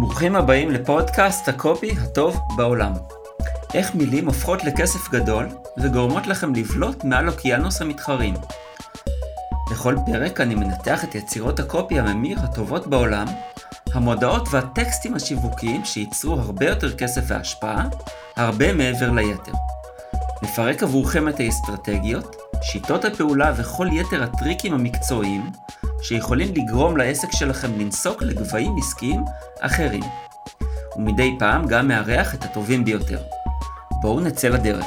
ברוכים הבאים לפודקאסט הקופי הטוב בעולם. איך מילים הופכות לכסף גדול וגורמות לכם לבלוט מעל אוקיינוס המתחרים. בכל פרק אני מנתח את יצירות הקופי הממיר הטובות בעולם, המודעות והטקסטים השיווקיים שייצרו הרבה יותר כסף והשפעה, הרבה מעבר ליתר. נפרק עבורכם את האסטרטגיות, שיטות הפעולה וכל יתר הטריקים המקצועיים שיכולים לגרום לעסק שלכם לנסוק לגבהים עסקיים אחרים. ומדי פעם גם מארח את הטובים ביותר. בואו נצא לדרך.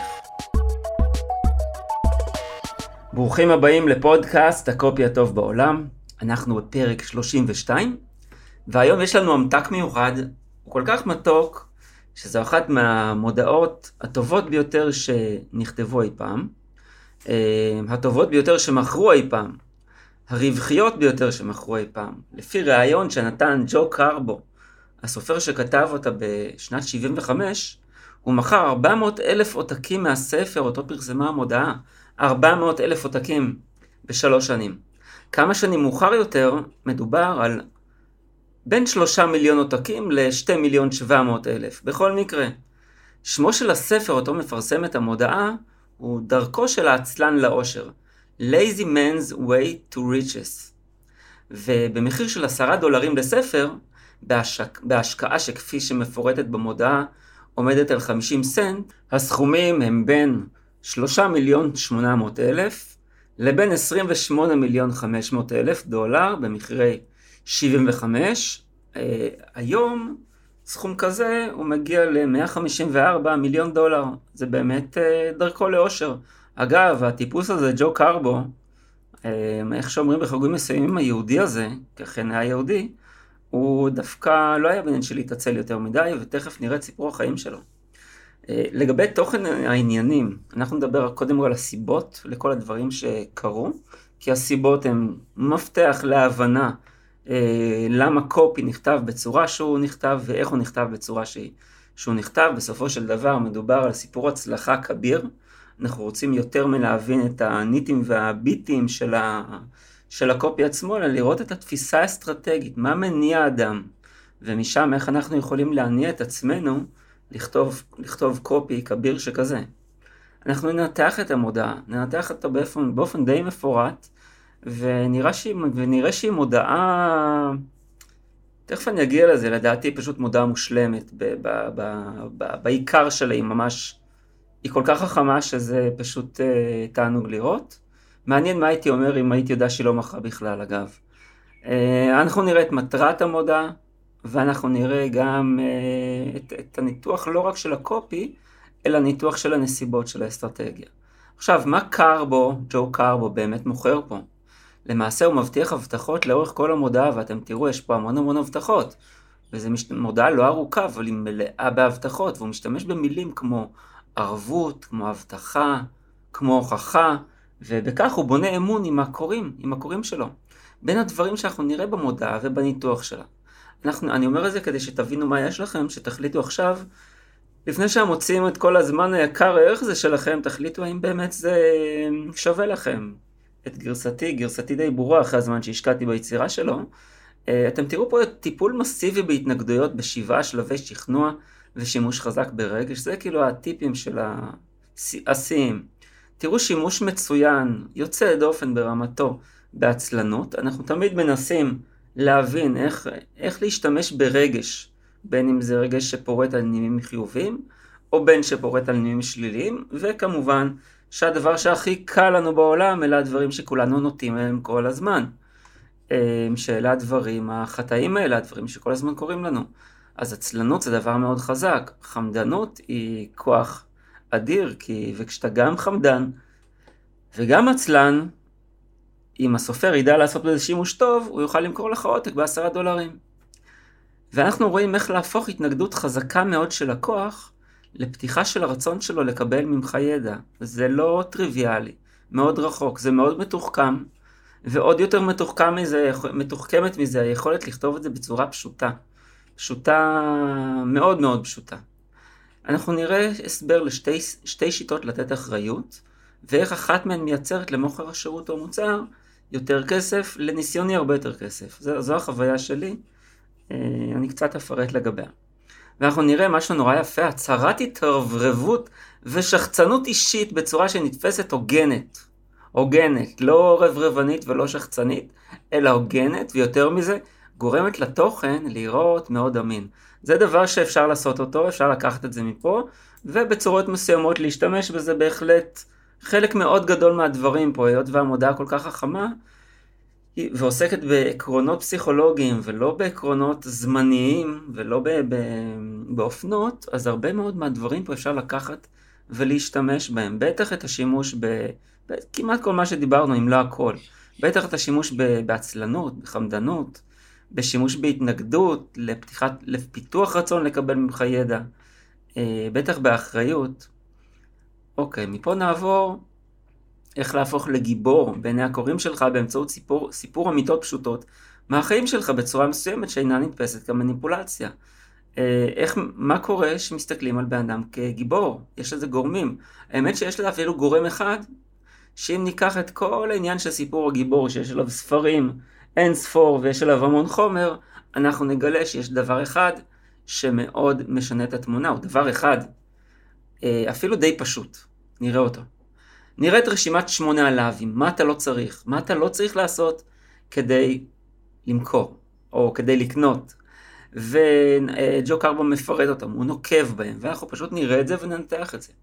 ברוכים הבאים לפודקאסט הקופי הטוב בעולם. אנחנו בפרק 32, והיום יש לנו ממתק מיוחד, הוא כל כך מתוק, שזו אחת מהמודעות הטובות ביותר שנכתבו אי פעם, אה, הטובות ביותר שמכרו אי פעם, הרווחיות ביותר שמכרו אי פעם. לפי ראיון שנתן ג'ו קרבו, הסופר שכתב אותה בשנת 75, הוא מכר 400 אלף עותקים מהספר, אותו פרסמה המודעה. 400 אלף עותקים בשלוש שנים. כמה שנים מאוחר יותר, מדובר על בין שלושה מיליון עותקים לשתי מיליון שבע מאות אלף. בכל מקרה, שמו של הספר, אותו מפרסמת המודעה, הוא דרכו של העצלן לאושר. Lazy Man's Way to Riches. ובמחיר של עשרה דולרים לספר, בהשק... בהשקעה שכפי שמפורטת במודעה עומדת על 50 סנט, הסכומים הם בין 3 מיליון 800 אלף לבין 28 מיליון 500 אלף דולר במחירי 75. Uh, היום סכום כזה הוא מגיע ל-154 מיליון דולר. זה באמת uh, דרכו לאושר. אגב, הטיפוס הזה, ג'ו קרבו, אה, איך שאומרים בחוגים מסוימים, היהודי הזה, ככן היה יהודי, הוא דווקא לא היה בעניין של להתעצל יותר מדי, ותכף נראה את סיפור החיים שלו. אה, לגבי תוכן העניינים, אנחנו נדבר קודם כל על הסיבות לכל הדברים שקרו, כי הסיבות הן מפתח להבנה אה, למה קופי נכתב בצורה שהוא נכתב ואיך הוא נכתב בצורה שהיא, שהוא נכתב. בסופו של דבר מדובר על סיפור הצלחה כביר. אנחנו רוצים יותר מלהבין את הניטים והביטים של, ה... של הקופי עצמו, אלא לראות את התפיסה האסטרטגית, מה מניע אדם, ומשם איך אנחנו יכולים להניע את עצמנו לכתוב, לכתוב קופי כביר שכזה. אנחנו ננתח את המודעה, ננתח אותה באופן, באופן די מפורט, ונראה שהיא, ונראה שהיא מודעה, תכף אני אגיע לזה, לדעתי פשוט מודעה מושלמת, ב, ב, ב, בעיקר שלה היא ממש היא כל כך חכמה שזה פשוט uh, תענוג לראות. מעניין מה הייתי אומר אם הייתי יודע שהיא לא מכרה בכלל, אגב. Uh, אנחנו נראה את מטרת המודעה, ואנחנו נראה גם uh, את, את הניתוח לא רק של הקופי, אלא ניתוח של הנסיבות של האסטרטגיה. עכשיו, מה קרבו, ג'ו קרבו, באמת מוכר פה? למעשה הוא מבטיח הבטחות לאורך כל המודעה, ואתם תראו, יש פה המון המון הבטחות. וזו מודעה לא ארוכה, אבל היא מלאה בהבטחות, והוא משתמש במילים כמו ערבות, כמו הבטחה, כמו הוכחה, ובכך הוא בונה אמון עם הקוראים, עם הקוראים שלו. בין הדברים שאנחנו נראה במודעה ובניתוח שלה. אנחנו, אני אומר את זה כדי שתבינו מה יש לכם, שתחליטו עכשיו, לפני שהם מוצאים את כל הזמן היקר הערך זה שלכם, תחליטו האם באמת זה שווה לכם. את גרסתי, גרסתי די ברורה אחרי הזמן שהשקעתי ביצירה שלו. אה, אתם תראו פה טיפול מסיבי בהתנגדויות בשבעה שלבי שכנוע. ושימוש חזק ברגש, זה כאילו הטיפים של השיאים. תראו שימוש מצוין, יוצא דופן ברמתו בעצלנות. אנחנו תמיד מנסים להבין איך, איך להשתמש ברגש, בין אם זה רגש שפורט על נימים חיוביים, או בין שפורט על נימים שליליים, וכמובן שהדבר שהכי קל לנו בעולם אלה הדברים שכולנו נוטים מהם כל הזמן. אה, שאלה הדברים החטאים האלה, הדברים שכל הזמן קורים לנו. אז עצלנות זה דבר מאוד חזק. חמדנות היא כוח אדיר, כי וכשאתה גם חמדן וגם עצלן, אם הסופר ידע לעשות בזה שימוש טוב, הוא יוכל למכור לך עותק בעשרה דולרים. ואנחנו רואים איך להפוך התנגדות חזקה מאוד של לקוח לפתיחה של הרצון שלו לקבל ממך ידע. זה לא טריוויאלי, מאוד רחוק, זה מאוד מתוחכם, ועוד יותר מתוחכם מזה, מתוחכמת מזה היכולת לכתוב את זה בצורה פשוטה. פשוטה, מאוד מאוד פשוטה. אנחנו נראה הסבר לשתי שיטות לתת אחריות, ואיך אחת מהן מייצרת למוכר השירות או מוצר יותר כסף, לניסיוני הרבה יותר כסף. זו, זו החוויה שלי. אני קצת אפרט לגביה. ואנחנו נראה משהו נורא יפה, הצהרת התרברבות ושחצנות אישית בצורה שנתפסת הוגנת. הוגנת, לא רברבנית ולא שחצנית, אלא הוגנת, ויותר מזה, גורמת לתוכן לראות מאוד אמין. זה דבר שאפשר לעשות אותו, אפשר לקחת את זה מפה, ובצורות מסוימות להשתמש בזה בהחלט חלק מאוד גדול מהדברים פה, היות והמודעה כל כך חכמה, ועוסקת בעקרונות פסיכולוגיים ולא בעקרונות זמניים ולא ב- ב- באופנות, אז הרבה מאוד מהדברים פה אפשר לקחת ולהשתמש בהם. בטח את השימוש ב... כמעט כל מה שדיברנו, אם לא הכל. בטח את השימוש בעצלנות, בחמדנות, בשימוש בהתנגדות, לפתיחת, לפיתוח רצון לקבל ממך ידע, אה, בטח באחריות. אוקיי, מפה נעבור איך להפוך לגיבור בעיני הקוראים שלך באמצעות סיפור, סיפור אמיתות פשוטות מהחיים שלך בצורה מסוימת שאינה נתפסת כמניפולציה. אה, איך, מה קורה שמסתכלים על בן אדם כגיבור? יש לזה גורמים. האמת שיש לזה אפילו גורם אחד, שאם ניקח את כל העניין של סיפור הגיבור, שיש עליו ספרים אין ספור ויש עליו המון חומר, אנחנו נגלה שיש דבר אחד שמאוד משנה את התמונה, הוא דבר אחד, אה, אפילו די פשוט, נראה אותו. נראה את רשימת שמונה הלאווים, מה אתה לא צריך, מה אתה לא צריך לעשות כדי למכור, או כדי לקנות. וג'ו קרבו מפרט אותם, הוא נוקב בהם, ואנחנו פשוט נראה את זה וננתח את זה.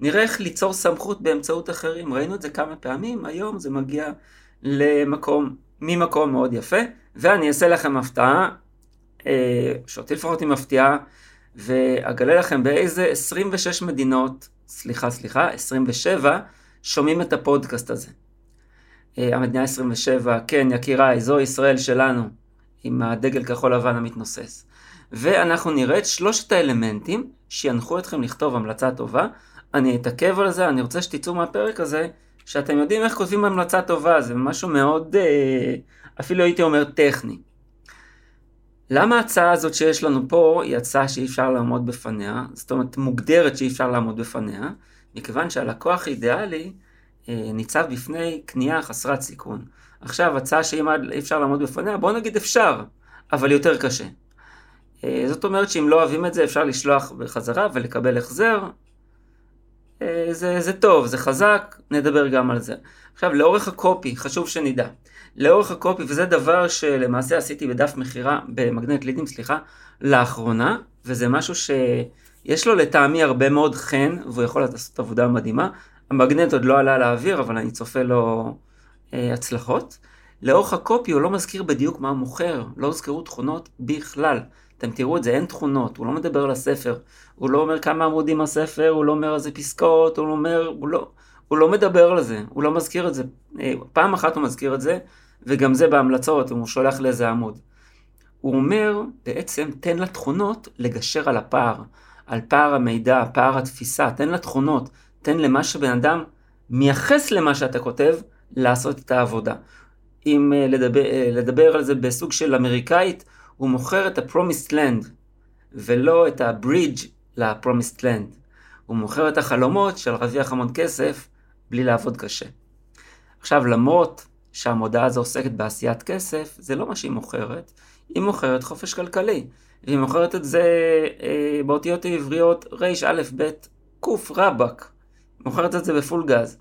נראה איך ליצור סמכות באמצעות אחרים, ראינו את זה כמה פעמים, היום זה מגיע למקום, ממקום מאוד יפה, ואני אעשה לכם הפתעה, אה, שאותי לפחות היא מפתיעה, ואגלה לכם באיזה 26 מדינות, סליחה, סליחה, 27, שומעים את הפודקאסט הזה. אה, המדינה 27, כן, יקיריי, זו ישראל שלנו, עם הדגל כחול לבן המתנוסס. ואנחנו נראה את שלושת האלמנטים שינחו אתכם לכתוב המלצה טובה. אני אתעכב על זה, אני רוצה שתצאו מהפרק הזה, שאתם יודעים איך כותבים המלצה טובה, זה משהו מאוד, אה, אפילו הייתי אומר טכני. למה ההצעה הזאת שיש לנו פה היא הצעה שאי אפשר לעמוד בפניה, זאת אומרת מוגדרת שאי אפשר לעמוד בפניה, מכיוון שהלקוח האידיאלי אה, ניצב בפני קנייה חסרת סיכון. עכשיו, הצעה שאם אי אפשר לעמוד בפניה, בוא נגיד אפשר, אבל יותר קשה. אה, זאת אומרת שאם לא אוהבים את זה, אפשר לשלוח בחזרה ולקבל החזר. אה, זה, זה טוב, זה חזק, נדבר גם על זה. עכשיו, לאורך הקופי, חשוב שנדע. לאורך הקופי, וזה דבר שלמעשה עשיתי בדף מכירה, במגנט לידים, סליחה, לאחרונה, וזה משהו שיש לו לטעמי הרבה מאוד חן, והוא יכול לעשות עבודה מדהימה. המגנט עוד לא עלה לאוויר, אבל אני צופה לו אה, הצלחות. לאורך הקופי הוא לא מזכיר בדיוק מה הוא מוכר, לא הוזכרו תכונות בכלל. אתם תראו את זה, אין תכונות, הוא לא מדבר על הספר, הוא לא אומר כמה עמודים הספר, הוא לא אומר איזה פסקאות, הוא לא אומר, הוא לא, הוא לא מדבר על זה, הוא לא מזכיר את זה. אה, פעם אחת הוא מזכיר את זה, וגם זה בהמלצות, הוא שולח לאיזה עמוד. הוא אומר, בעצם, תן לתכונות לגשר על הפער, על פער המידע, פער התפיסה, תן לתכונות, תן למה שבן אדם מייחס למה שאתה כותב, לעשות את העבודה. אם uh, לדבר, uh, לדבר על זה בסוג של אמריקאית, הוא מוכר את ה-Promised Land, ולא את ה-Bridge ל-Promised Land. הוא מוכר את החלומות של להרוויח המון כסף בלי לעבוד קשה. עכשיו, למרות שהמודעה הזו עוסקת בעשיית כסף, זה לא מה שהיא מוכרת, היא מוכרת חופש כלכלי. והיא מוכרת את זה אה, באותיות העבריות ר"א-ב ק רבאק. מוכרת את זה ב full gas.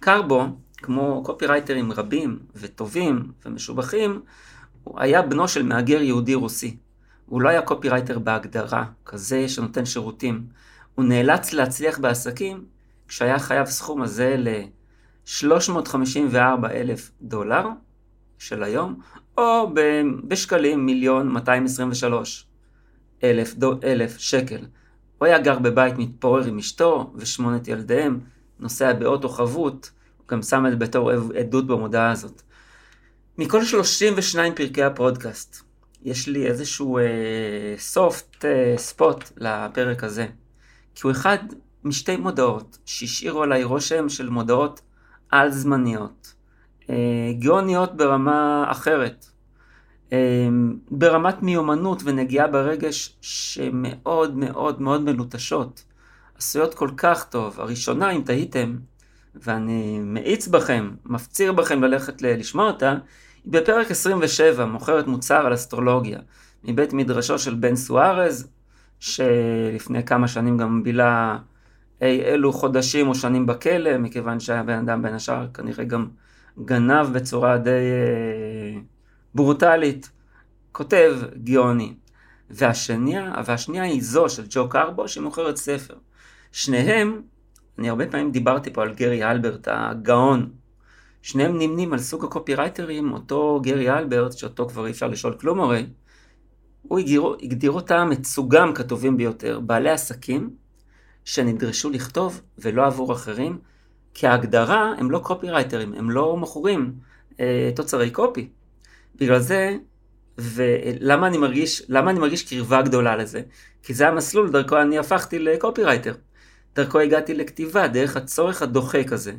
קרבו, כמו קופירייטרים רבים וטובים ומשובחים, הוא היה בנו של מהגר יהודי רוסי. הוא לא היה קופירייטר בהגדרה, כזה שנותן שירותים. הוא נאלץ להצליח בעסקים כשהיה חייב סכום הזה ל-354 אלף דולר של היום, או בשקלים מיליון 223 אלף, דו, אלף שקל. הוא היה גר בבית מתפורר עם אשתו ושמונת ילדיהם, נוסע באוטו חבוט, הוא גם שם את בתור עדות במודעה הזאת. מכל 32 פרקי הפודקאסט, יש לי איזשהו סופט אה, ספוט אה, לפרק הזה. כי הוא אחד משתי מודעות שהשאירו עליי רושם של מודעות על זמניות. אה, גאוניות ברמה אחרת. אה, ברמת מיומנות ונגיעה ברגש שמאוד מאוד מאוד מלוטשות. עשויות כל כך טוב. הראשונה, אם תהיתם, ואני מאיץ בכם, מפציר בכם ללכת לשמוע אותה, היא בפרק 27, מוכרת מוצר על אסטרולוגיה. מבית מדרשו של בן סוארז, שלפני כמה שנים גם בילה אי אלו חודשים או שנים בכלא, מכיוון שהיה בן אדם בין השאר כנראה גם גנב בצורה די אה, ברוטלית. כותב גאוני. והשנייה, והשנייה היא זו של ג'ו קרבו שמוכרת ספר. שניהם, אני הרבה פעמים דיברתי פה על גרי אלברט הגאון. שניהם נמנים על סוג הקופירייטרים, אותו גרי אלברט, שאותו כבר אי אפשר לשאול כלום הרי, הוא הגדיר, הגדיר אותם את סוגם כטובים ביותר, בעלי עסקים שנדרשו לכתוב ולא עבור אחרים, כי ההגדרה הם לא קופירייטרים, הם לא מכורים אה, תוצרי קופי. בגלל זה, ולמה אני מרגיש, למה אני מרגיש קרבה גדולה לזה? כי זה המסלול דרכו אני הפכתי לקופירייטר. דרכו הגעתי לכתיבה, דרך הצורך הדוחק הזה.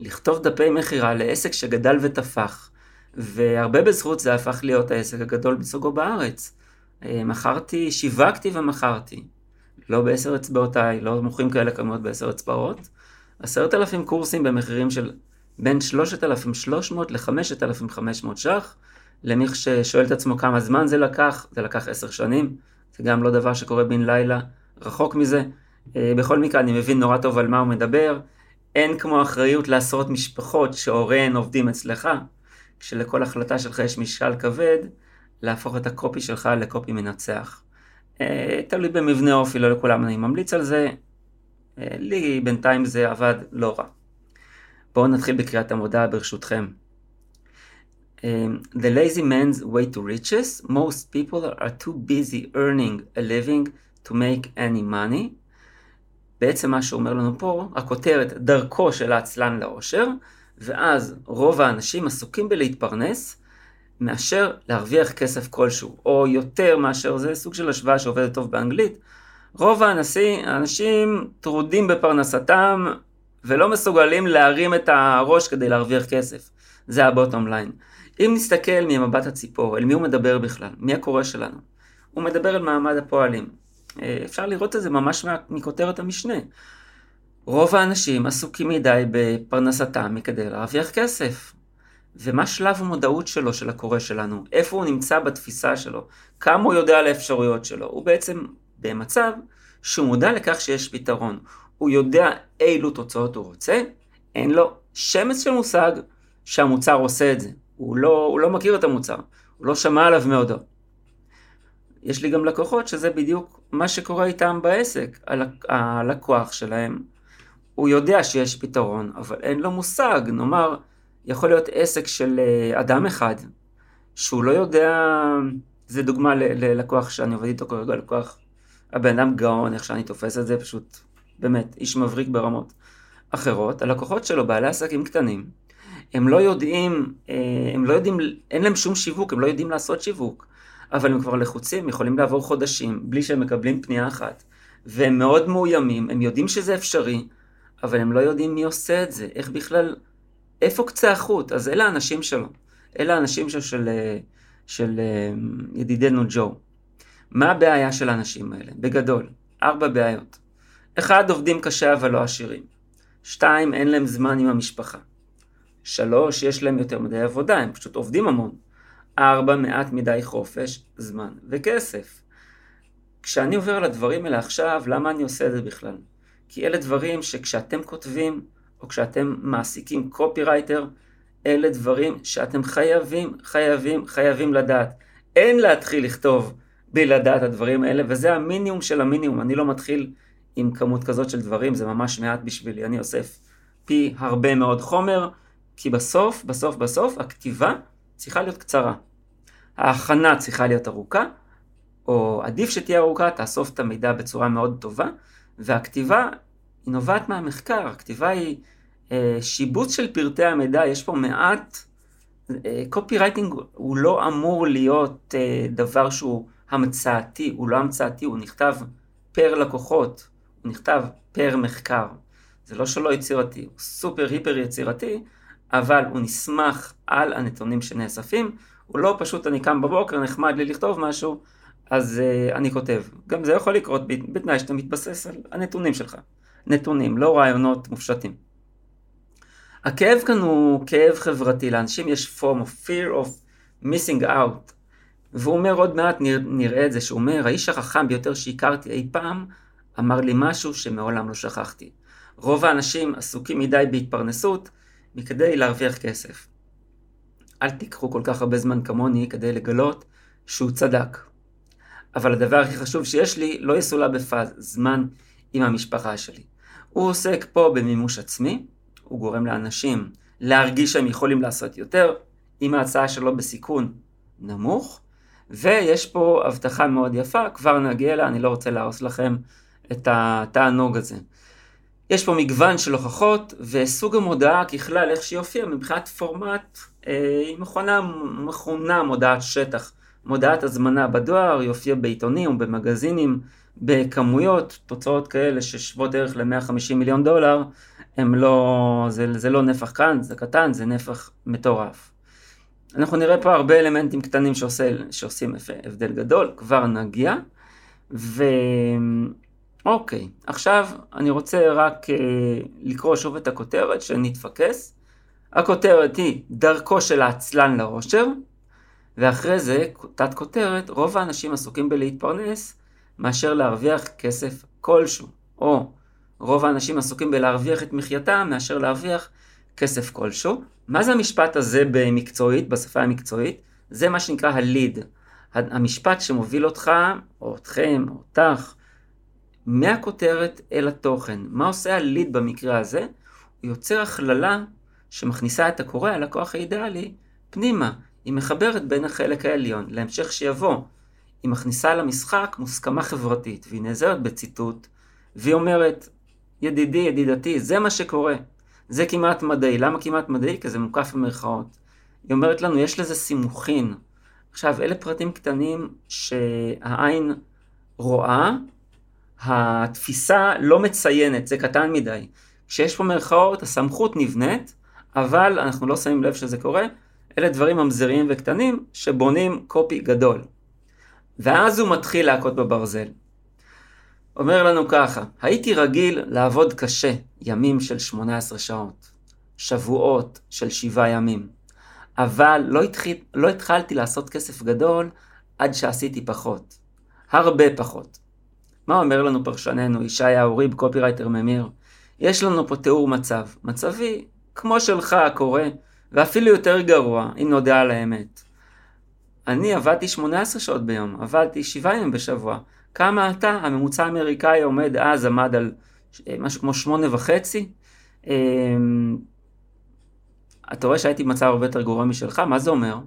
לכתוב דפי מכירה לעסק שגדל ותפח, והרבה בזכות זה הפך להיות העסק הגדול בסוגו בארץ. אה, מכרתי, שיווקתי ומכרתי. לא בעשר אצבעותיי, לא מוכרים כאלה כמויות בעשר אצבעות. עשרת אלפים קורסים במחירים של בין 3,300 ל-5,500 ש"ח. למי ששואל את עצמו כמה זמן זה לקח, זה לקח עשר שנים. זה גם לא דבר שקורה בן לילה, רחוק מזה. אה, בכל מקרה, אני מבין נורא טוב על מה הוא מדבר. אין כמו אחריות לעשרות משפחות שהוריהן עובדים אצלך, כשלכל החלטה שלך יש משקל כבד, להפוך את הקופי שלך לקופי מנצח. אה, תלוי במבנה אופי, לא לכולם אני ממליץ על זה. אה, לי בינתיים זה עבד לא רע. בואו נתחיל בקריאת המודעה ברשותכם. the lazy man's way to riches, most people are too busy earning a living to make any money. בעצם מה שאומר לנו פה, הכותרת דרכו של העצלן לאושר, ואז רוב האנשים עסוקים בלהתפרנס, מאשר להרוויח כסף כלשהו, או יותר מאשר, זה סוג של השוואה שעובדת טוב באנגלית. רוב האנשים, האנשים טרודים בפרנסתם ולא מסוגלים להרים את הראש כדי להרוויח כסף. זה ה bottom line. אם נסתכל ממבט הציפור, אל מי הוא מדבר בכלל? מי הקורא שלנו? הוא מדבר על מעמד הפועלים. אה, אפשר לראות את זה ממש מכותרת המשנה. רוב האנשים עסוקים מדי בפרנסתם מכדי להרוויח כסף. ומה שלב המודעות שלו, של הקורא שלנו, איפה הוא נמצא בתפיסה שלו, כמה הוא יודע על האפשרויות שלו. הוא בעצם במצב שהוא מודע לכך שיש פתרון. הוא יודע אילו תוצאות הוא רוצה, אין לו שמץ של מושג שהמוצר עושה את זה. הוא לא, הוא לא מכיר את המוצר, הוא לא שמע עליו מעודו. יש לי גם לקוחות שזה בדיוק מה שקורה איתם בעסק. הלקוח שלהם, הוא יודע שיש פתרון, אבל אין לו מושג. נאמר, יכול להיות עסק של אה, אדם אחד, שהוא לא יודע, זה דוגמה ללקוח שאני עובד איתו כרגע, לקוח, הבן אדם גאון, איך שאני תופס את זה, פשוט, באמת, איש מבריק ברמות אחרות. הלקוחות שלו, בעלי עסקים קטנים, הם לא יודעים, אה, הם לא יודעים, אין להם שום שיווק, הם לא יודעים לעשות שיווק, אבל הם כבר לחוצים, יכולים לעבור חודשים בלי שהם מקבלים פנייה אחת, והם מאוד מאוימים, הם יודעים שזה אפשרי, אבל הם לא יודעים מי עושה את זה, איך בכלל איפה קצה החוט? אז אלה האנשים שלו. אלה האנשים של, של, של אה, ידידנו ג'ו. מה הבעיה של האנשים האלה? בגדול, ארבע בעיות. אחד, עובדים קשה אבל לא עשירים. שתיים, אין להם זמן עם המשפחה. שלוש, יש להם יותר מדי עבודה, הם פשוט עובדים המון. ארבע, מעט מדי חופש, זמן וכסף. כשאני עובר על הדברים האלה עכשיו, למה אני עושה את זה בכלל? כי אלה דברים שכשאתם כותבים, או כשאתם מעסיקים קופירייטר, אלה דברים שאתם חייבים, חייבים, חייבים לדעת. אין להתחיל לכתוב בלי לדעת הדברים האלה, וזה המינימום של המינימום. אני לא מתחיל עם כמות כזאת של דברים, זה ממש מעט בשבילי. אני אוסף פי הרבה מאוד חומר, כי בסוף, בסוף, בסוף, הכתיבה צריכה להיות קצרה. ההכנה צריכה להיות ארוכה, או עדיף שתהיה ארוכה, תאסוף את המידע בצורה מאוד טובה, והכתיבה היא נובעת מהמחקר, הכתיבה היא אה, שיבוץ של פרטי המידע, יש פה מעט, קופי אה, רייטינג הוא לא אמור להיות אה, דבר שהוא המצאתי, הוא לא המצאתי, הוא נכתב פר לקוחות, הוא נכתב פר מחקר. זה לא שלא יצירתי, הוא סופר היפר יצירתי, אבל הוא נסמך על הנתונים שנאספים, הוא לא פשוט אני קם בבוקר, נחמד לי לכתוב משהו, אז uh, אני כותב. גם זה יכול לקרות בתנאי שאתה מתבסס על הנתונים שלך. נתונים, לא רעיונות מופשטים. הכאב כאן הוא כאב חברתי, לאנשים יש פורם of fear of missing out. והוא אומר עוד מעט, נראה את זה, שהוא אומר, האיש החכם ביותר שהכרתי אי פעם, אמר לי משהו שמעולם לא שכחתי. רוב האנשים עסוקים מדי בהתפרנסות מכדי להרוויח כסף. אל תיקחו כל כך הרבה זמן כמוני כדי לגלות שהוא צדק. אבל הדבר הכי חשוב שיש לי לא יסולא בפז, זמן עם המשפחה שלי. הוא עוסק פה במימוש עצמי, הוא גורם לאנשים להרגיש שהם יכולים לעשות יותר, עם ההצעה שלו בסיכון נמוך, ויש פה הבטחה מאוד יפה, כבר נגיע אליה, אני לא רוצה להרוס לכם את התענוג הזה. יש פה מגוון של הוכחות, וסוג המודעה ככלל, איך שהיא הופיעה, מבחינת פורמט, אה, היא מכונה, מכונה מודעת שטח. מודעת הזמנה בדואר, היא הופיעה בעיתונים ובמגזינים, בכמויות, תוצאות כאלה ששוות ערך ל-150 מיליון דולר, הם לא, זה, זה לא נפח כאן, זה קטן, זה נפח מטורף. אנחנו נראה פה הרבה אלמנטים קטנים שעושה, שעושים הבדל גדול, כבר נגיע. ו... אוקיי, עכשיו אני רוצה רק אה, לקרוא שוב את הכותרת, שנתפקס. הכותרת היא דרכו של העצלן לעושר, ואחרי זה, תת כותרת, רוב האנשים עסוקים בלהתפרנס מאשר להרוויח כסף כלשהו, או רוב האנשים עסוקים בלהרוויח את מחייתם מאשר להרוויח כסף כלשהו. מה זה המשפט הזה במקצועית, בשפה המקצועית? זה מה שנקרא הליד. המשפט שמוביל אותך, או אתכם, או אותך, מהכותרת אל התוכן. מה עושה הליד במקרה הזה? הוא יוצר הכללה שמכניסה את הקורא, הלקוח האידיאלי, פנימה. היא מחברת בין החלק העליון להמשך שיבוא. היא מכניסה למשחק מוסכמה חברתית, והיא נעזרת בציטוט, והיא אומרת, ידידי, ידידתי, זה מה שקורה. זה כמעט מדעי. למה כמעט מדעי? כי זה מוקף במרכאות. היא אומרת לנו, יש לזה סימוכין. עכשיו, אלה פרטים קטנים שהעין רואה, התפיסה לא מציינת, זה קטן מדי. כשיש פה מרכאות, הסמכות נבנית, אבל אנחנו לא שמים לב שזה קורה. אלה דברים ממזריים וקטנים שבונים קופי גדול. ואז הוא מתחיל להכות בברזל. אומר לנו ככה, הייתי רגיל לעבוד קשה, ימים של 18 שעות, שבועות של שבעה ימים, אבל לא, התחיל, לא התחלתי לעשות כסף גדול עד שעשיתי פחות, הרבה פחות. מה אומר לנו פרשננו, ישי האוריב, קופירייטר ממיר? יש לנו פה תיאור מצב, מצבי כמו שלך הקורא, ואפילו יותר גרוע, אם נודע על האמת. אני עבדתי 18 שעות ביום, עבדתי 7 ימים בשבוע. כמה אתה? הממוצע האמריקאי עומד אז, עמד על אה, משהו כמו 8 וחצי. אמ, אתה רואה שהייתי במצב הרבה יותר גרוע משלך, מה זה אומר?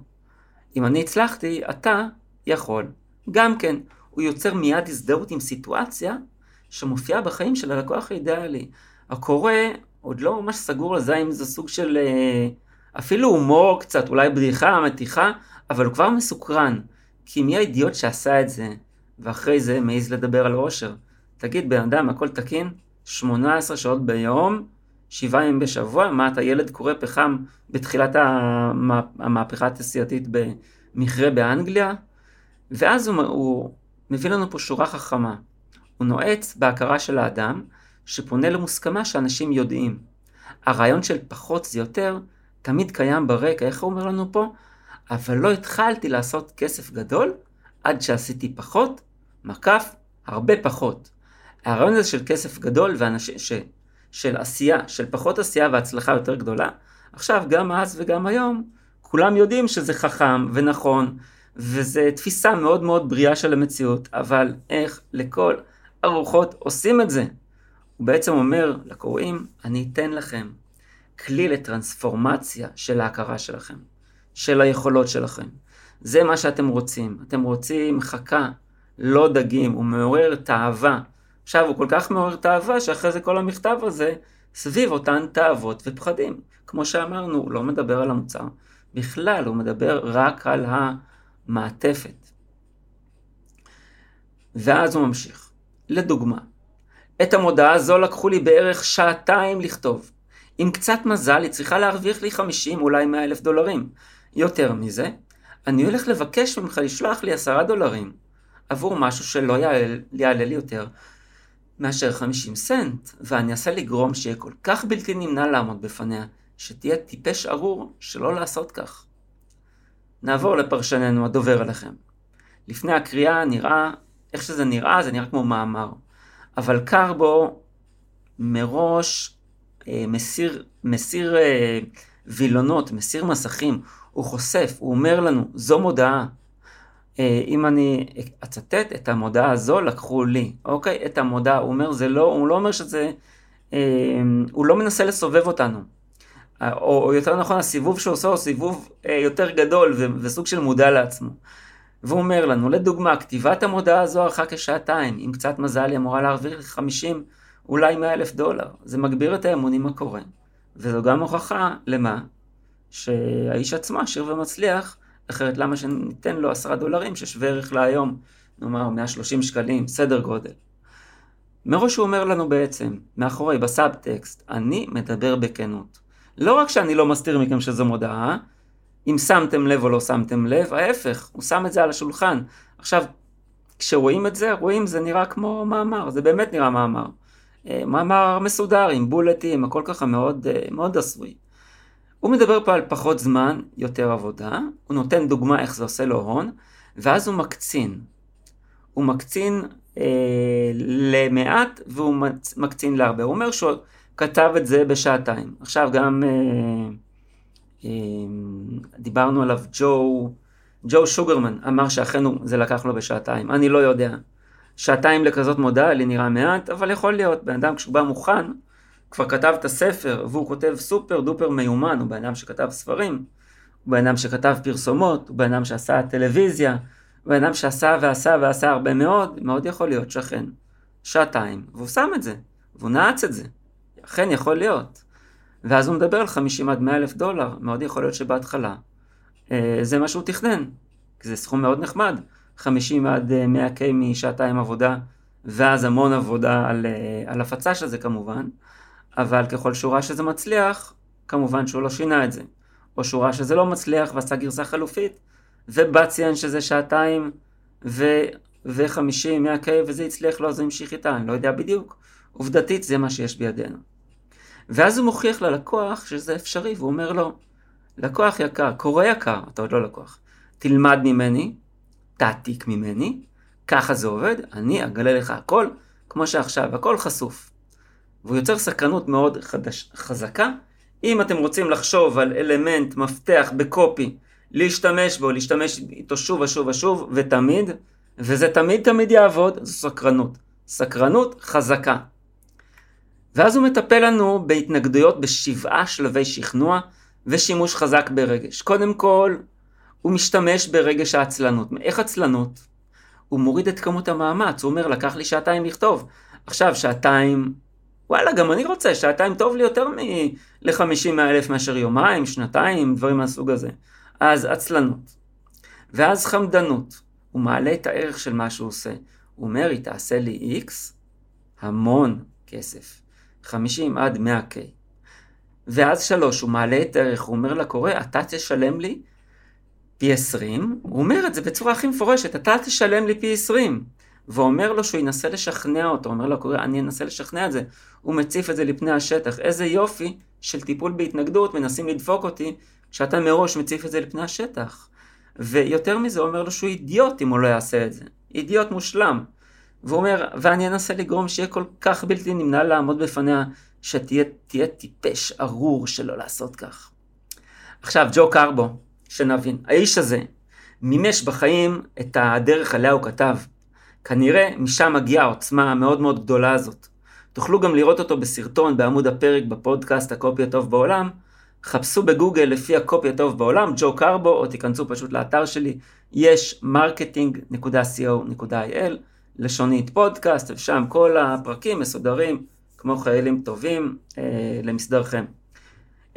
אם אני הצלחתי, אתה יכול. גם כן, הוא יוצר מיד הזדהות עם סיטואציה שמופיעה בחיים של הלקוח האידיאלי. הקורא עוד לא ממש סגור לזה אם זה סוג של אה, אפילו הומור קצת, אולי בדיחה, מתיחה, אבל הוא כבר מסוקרן. כי מי האידיוט שעשה את זה, ואחרי זה מעז לדבר על עושר? תגיד, בן אדם, הכל תקין? 18 שעות ביום, 7 ימים בשבוע? מה, אתה ילד קורא פחם בתחילת המהפכה התעשייתית במכרה באנגליה? ואז הוא, הוא מביא לנו פה שורה חכמה. הוא נועץ בהכרה של האדם, שפונה למוסכמה שאנשים יודעים. הרעיון של פחות זה יותר, תמיד קיים ברקע, איך הוא אומר לנו פה? אבל לא התחלתי לעשות כסף גדול עד שעשיתי פחות, מקף, הרבה פחות. הרעיון הזה של כסף גדול ואנש... ש... של עשייה, של פחות עשייה והצלחה יותר גדולה, עכשיו גם אז וגם היום, כולם יודעים שזה חכם ונכון, וזו תפיסה מאוד מאוד בריאה של המציאות, אבל איך לכל הרוחות עושים את זה? הוא בעצם אומר לקוראים, אני אתן לכם כלי לטרנספורמציה של ההכרה שלכם, של היכולות שלכם. זה מה שאתם רוצים. אתם רוצים חכה, לא דגים, הוא מעורר תאווה. עכשיו, הוא כל כך מעורר תאווה, שאחרי זה כל המכתב הזה סביב אותן תאוות ופחדים. כמו שאמרנו, הוא לא מדבר על המוצר. בכלל, הוא מדבר רק על המעטפת. ואז הוא ממשיך. לדוגמה, את המודעה הזו לקחו לי בערך שעתיים לכתוב. עם קצת מזל היא צריכה להרוויח לי 50, אולי 100 אלף דולרים. יותר מזה, אני הולך לבקש ממך לשלוח לי 10 דולרים עבור משהו שלא יעלה, יעלה לי יותר מאשר 50 סנט, ואני אעשה לגרום שיהיה כל כך בלתי נמנע לעמוד בפניה, שתהיה טיפש ארור שלא לעשות כך. נעבור לפרשננו הדובר עליכם. לפני הקריאה נראה, איך שזה נראה, זה נראה כמו מאמר. אבל קרבו מראש אה, מסיר, מסיר אה, וילונות, מסיר מסכים, הוא חושף, הוא אומר לנו, זו מודעה. אה, אם אני אצטט את המודעה הזו, לקחו לי, אוקיי? את המודעה, הוא אומר, זה לא, הוא לא אומר שזה, אה, הוא לא מנסה לסובב אותנו. או, יותר נכון, הסיבוב שהוא עושה הוא סיבוב אה, יותר גדול וסוג של מודע לעצמו. והוא אומר לנו, לדוגמה, כתיבת המודעה הזו ארכה כשעתיים, עם קצת מזל היא אמורה להרוויח 50, אולי 100 אלף דולר. זה מגביר את האמון עם הקורא. וזו גם הוכחה למה? שהאיש עצמו עשיר ומצליח, אחרת למה שניתן לו עשרה דולרים ששווה ערך להיום, נאמר 130 שקלים, סדר גודל. מראש הוא אומר לנו בעצם, מאחורי, בסאבטקסט, אני מדבר בכנות. לא רק שאני לא מסתיר מכם שזו מודעה, אם שמתם לב או לא שמתם לב, ההפך, הוא שם את זה על השולחן. עכשיו, כשרואים את זה, רואים זה נראה כמו מאמר, זה באמת נראה מאמר. אה, מאמר מסודר עם בולטים, הכל ככה מאוד, אה, מאוד עשוי. הוא מדבר פה על פחות זמן, יותר עבודה, הוא נותן דוגמה איך זה עושה לו הון, ואז הוא מקצין. הוא מקצין אה, למעט והוא מקצין להרבה. הוא אומר שהוא כתב את זה בשעתיים. עכשיו גם אה, אה, דיברנו עליו, ג'ו, ג'ו שוגרמן אמר שאכן זה לקח לו בשעתיים. אני לא יודע. שעתיים לכזאת מודעה לי נראה מעט, אבל יכול להיות, בן אדם כשהוא בא מוכן, כבר כתב את הספר, והוא כותב סופר דופר מיומן, הוא בן אדם שכתב ספרים, הוא בן אדם שכתב פרסומות, הוא בן אדם שעשה טלוויזיה, הוא בן אדם שעשה ועשה ועשה הרבה מאוד, מאוד יכול להיות שכן. שעתיים, והוא שם את זה, והוא נעץ את זה. אכן יכול להיות. ואז הוא מדבר על 50 עד 100 אלף דולר, מאוד יכול להיות שבהתחלה אה, זה מה שהוא תכנן, כי זה סכום מאוד נחמד, 50 עד 100K אה, משעתיים עבודה, ואז המון עבודה על, אה, על הפצה של זה כמובן, אבל ככל שהוא ראה שזה מצליח, כמובן שהוא לא שינה את זה. או שהוא ראה שזה לא מצליח ועשה גרסה חלופית, ובא ציין שזה שעתיים ו... ו-50, 100K וזה הצליח לו, אז הוא המשיך איתה, אני לא יודע בדיוק. עובדתית זה מה שיש בידינו. ואז הוא מוכיח ללקוח שזה אפשרי, והוא אומר לו, לקוח יקר, קורא יקר, אתה עוד לא לקוח, תלמד ממני, תעתיק ממני, ככה זה עובד, אני אגלה לך הכל, כמו שעכשיו, הכל חשוף. והוא יוצר סקרנות מאוד חדש, חזקה. אם אתם רוצים לחשוב על אלמנט, מפתח בקופי, להשתמש בו, להשתמש איתו שוב ושוב ושוב, ותמיד, וזה תמיד תמיד יעבוד, זו סקרנות. סקרנות חזקה. ואז הוא מטפל לנו בהתנגדויות בשבעה שלבי שכנוע ושימוש חזק ברגש. קודם כל, הוא משתמש ברגש העצלנות. איך עצלנות? הוא מוריד את כמות המאמץ, הוא אומר, לקח לי שעתיים לכתוב. עכשיו, שעתיים וואלה, גם אני רוצה, שעתיים טוב לי יותר מ-50 אלף מאשר יומיים, שנתיים, דברים מהסוג הזה. אז עצלנות. ואז חמדנות. הוא מעלה את הערך של מה שהוא עושה. הוא אומר, היא תעשה לי איקס, המון כסף. 50 עד 100K. ואז שלוש, הוא מעלה את הערך, הוא אומר לקורא, אתה תשלם לי פי 20, הוא אומר את זה בצורה הכי מפורשת, אתה תשלם לי פי 20. ואומר לו שהוא ינסה לשכנע אותו, אומר לו הקורא, אני אנסה לשכנע את זה. הוא מציף את זה לפני השטח. איזה יופי של טיפול בהתנגדות, מנסים לדפוק אותי, כשאתה מראש מציף את זה לפני השטח. ויותר מזה, אומר לו שהוא אידיוט אם הוא לא יעשה את זה. אידיוט מושלם. והוא אומר, ואני אנסה לגרום שיהיה כל כך בלתי נמנע לעמוד בפניה, שתהיה טיפש ארור שלא לעשות כך. עכשיו, ג'ו קרבו, שנבין, האיש הזה מימש בחיים את הדרך עליה הוא כתב. כנראה משם מגיעה העוצמה המאוד מאוד גדולה הזאת. תוכלו גם לראות אותו בסרטון בעמוד הפרק בפודקאסט הקופי הטוב בעולם. חפשו בגוגל לפי הקופי הטוב בעולם, ג'ו קרבו, או תיכנסו פשוט לאתר שלי, יש marketing.co.il, לשונית פודקאסט, ושם כל הפרקים מסודרים כמו חיילים טובים אה, למסדרכם.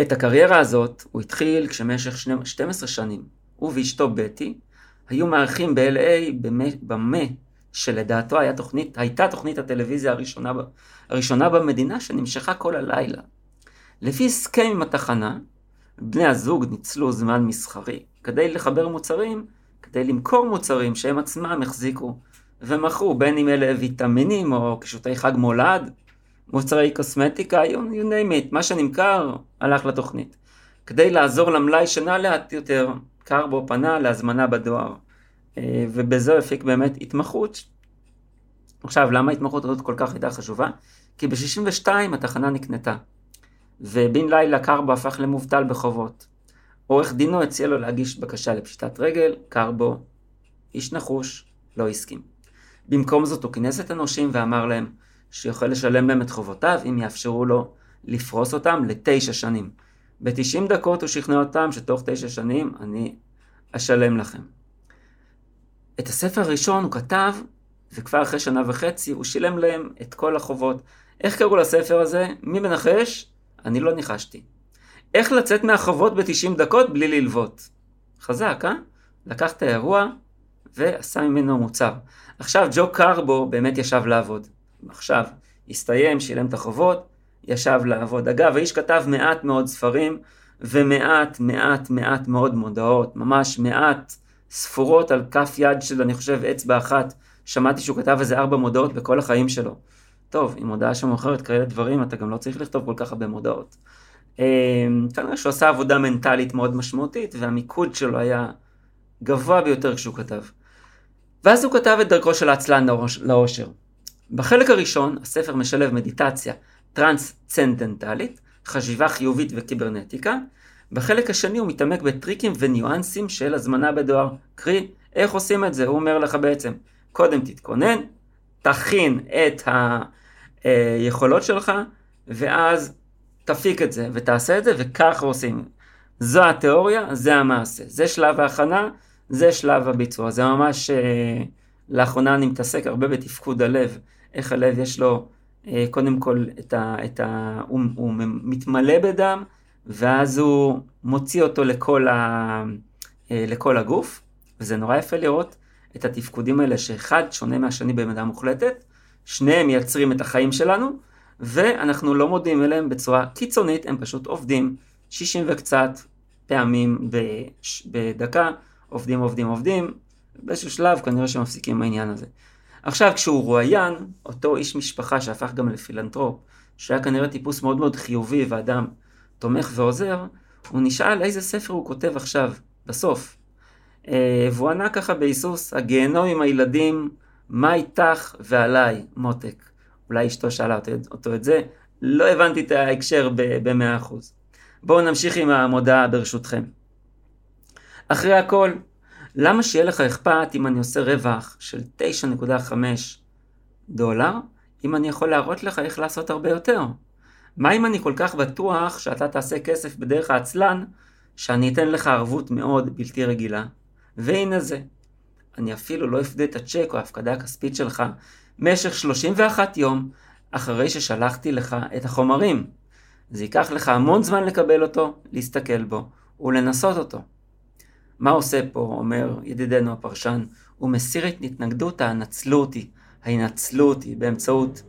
את הקריירה הזאת הוא התחיל כשמשך 12 שנים, הוא ואשתו בטי היו מארחים ב-LA במה שלדעתו תוכנית, הייתה תוכנית הטלוויזיה הראשונה, הראשונה במדינה שנמשכה כל הלילה. לפי הסכם עם התחנה, בני הזוג ניצלו זמן מסחרי כדי לחבר מוצרים, כדי למכור מוצרים שהם עצמם החזיקו ומכרו, בין אם אלה ויטמינים או קישוטי חג מולד, מוצרי קוסמטיקה, you, name it, מה שנמכר הלך לתוכנית. כדי לעזור למלאי שנע לאט יותר, קרבו פנה להזמנה בדואר. אה, ובזה הפיק באמת התמחות. עכשיו, למה ההתמחות הזאת כל כך הייתה חשובה? כי ב-62 התחנה נקנתה, ובן לילה קרבו הפך למובטל בחובות. עורך דינו הציע לו להגיש בקשה לפשיטת רגל, קרבו, איש נחוש, לא הסכים. במקום זאת הוא כינס את הנושים ואמר להם שיכול לשלם להם את חובותיו אם יאפשרו לו לפרוס אותם לתשע שנים. ב-90 דקות הוא שכנע אותם שתוך תשע שנים אני אשלם לכם. את הספר הראשון הוא כתב, וכבר אחרי שנה וחצי הוא שילם להם את כל החובות. איך קראו לספר הזה? מי מנחש? אני לא ניחשתי. איך לצאת מהחובות ב-90 דקות בלי ללוות. חזק, אה? לקח את האירוע ועשה ממנו מוצר. עכשיו ג'ו קרבו באמת ישב לעבוד. עכשיו, הסתיים, שילם את החובות, ישב לעבוד. אגב, האיש כתב מעט מאוד ספרים ומעט מעט מעט מאוד מודעות, ממש מעט ספורות על כף יד של אני חושב אצבע אחת. שמעתי שהוא כתב איזה ארבע מודעות בכל החיים שלו. טוב, עם מודעה שמוכרת כאלה דברים, אתה גם לא צריך לכתוב כל כך הרבה מודעות. אמ, כנראה שהוא עשה עבודה מנטלית מאוד משמעותית, והמיקוד שלו היה גבוה ביותר כשהוא כתב. ואז הוא כתב את דרכו של העצלן לאושר. בחלק הראשון, הספר משלב מדיטציה טרנסצנדנטלית, חשיבה חיובית וקיברנטיקה. בחלק השני הוא מתעמק בטריקים וניואנסים של הזמנה בדואר. קרי, איך עושים את זה? הוא אומר לך בעצם, קודם תתכונן, תכין את היכולות שלך, ואז תפיק את זה ותעשה את זה, וככה עושים. זו התיאוריה, זה המעשה. זה שלב ההכנה, זה שלב הביצוע. זה ממש, אה, לאחרונה אני מתעסק הרבה בתפקוד הלב. איך הלב יש לו, אה, קודם כל, את ה, את ה, הוא, הוא מתמלא בדם, ואז הוא מוציא אותו לכל, ה, אה, לכל הגוף, וזה נורא יפה לראות את התפקודים האלה, שאחד שונה מהשני במידה מוחלטת, שניהם מייצרים את החיים שלנו, ואנחנו לא מודים אליהם בצורה קיצונית, הם פשוט עובדים 60 וקצת פעמים בדקה, עובדים עובדים עובדים, באיזשהו שלב כנראה שמפסיקים העניין הזה. עכשיו כשהוא רואיין, אותו איש משפחה שהפך גם לפילנטרופ, שהיה כנראה טיפוס מאוד מאוד חיובי ואדם תומך ועוזר, הוא נשאל איזה ספר הוא כותב עכשיו, בסוף. אה, והוא ענה ככה בהיסוס, הגיהנום עם הילדים, מה איתך ועליי, מותק. אולי אשתו שאלה אותו, את זה, לא הבנתי את ההקשר ב-100%. בואו נמשיך עם המודעה ברשותכם. אחרי הכל, למה שיהיה לך אכפת אם אני עושה רווח של 9.5 דולר, אם אני יכול להראות לך איך לעשות הרבה יותר? מה אם אני כל כך בטוח שאתה תעשה כסף בדרך העצלן, שאני אתן לך ערבות מאוד בלתי רגילה? והנה זה. אני אפילו לא אפדה את הצ'ק או ההפקדה הכספית שלך משך 31 יום אחרי ששלחתי לך את החומרים. זה ייקח לך המון זמן לקבל אותו, להסתכל בו ולנסות אותו. מה עושה פה, אומר ידידנו הפרשן, הוא מסיר את התנגדות ההנצלותי, ההנצלותי באמצעות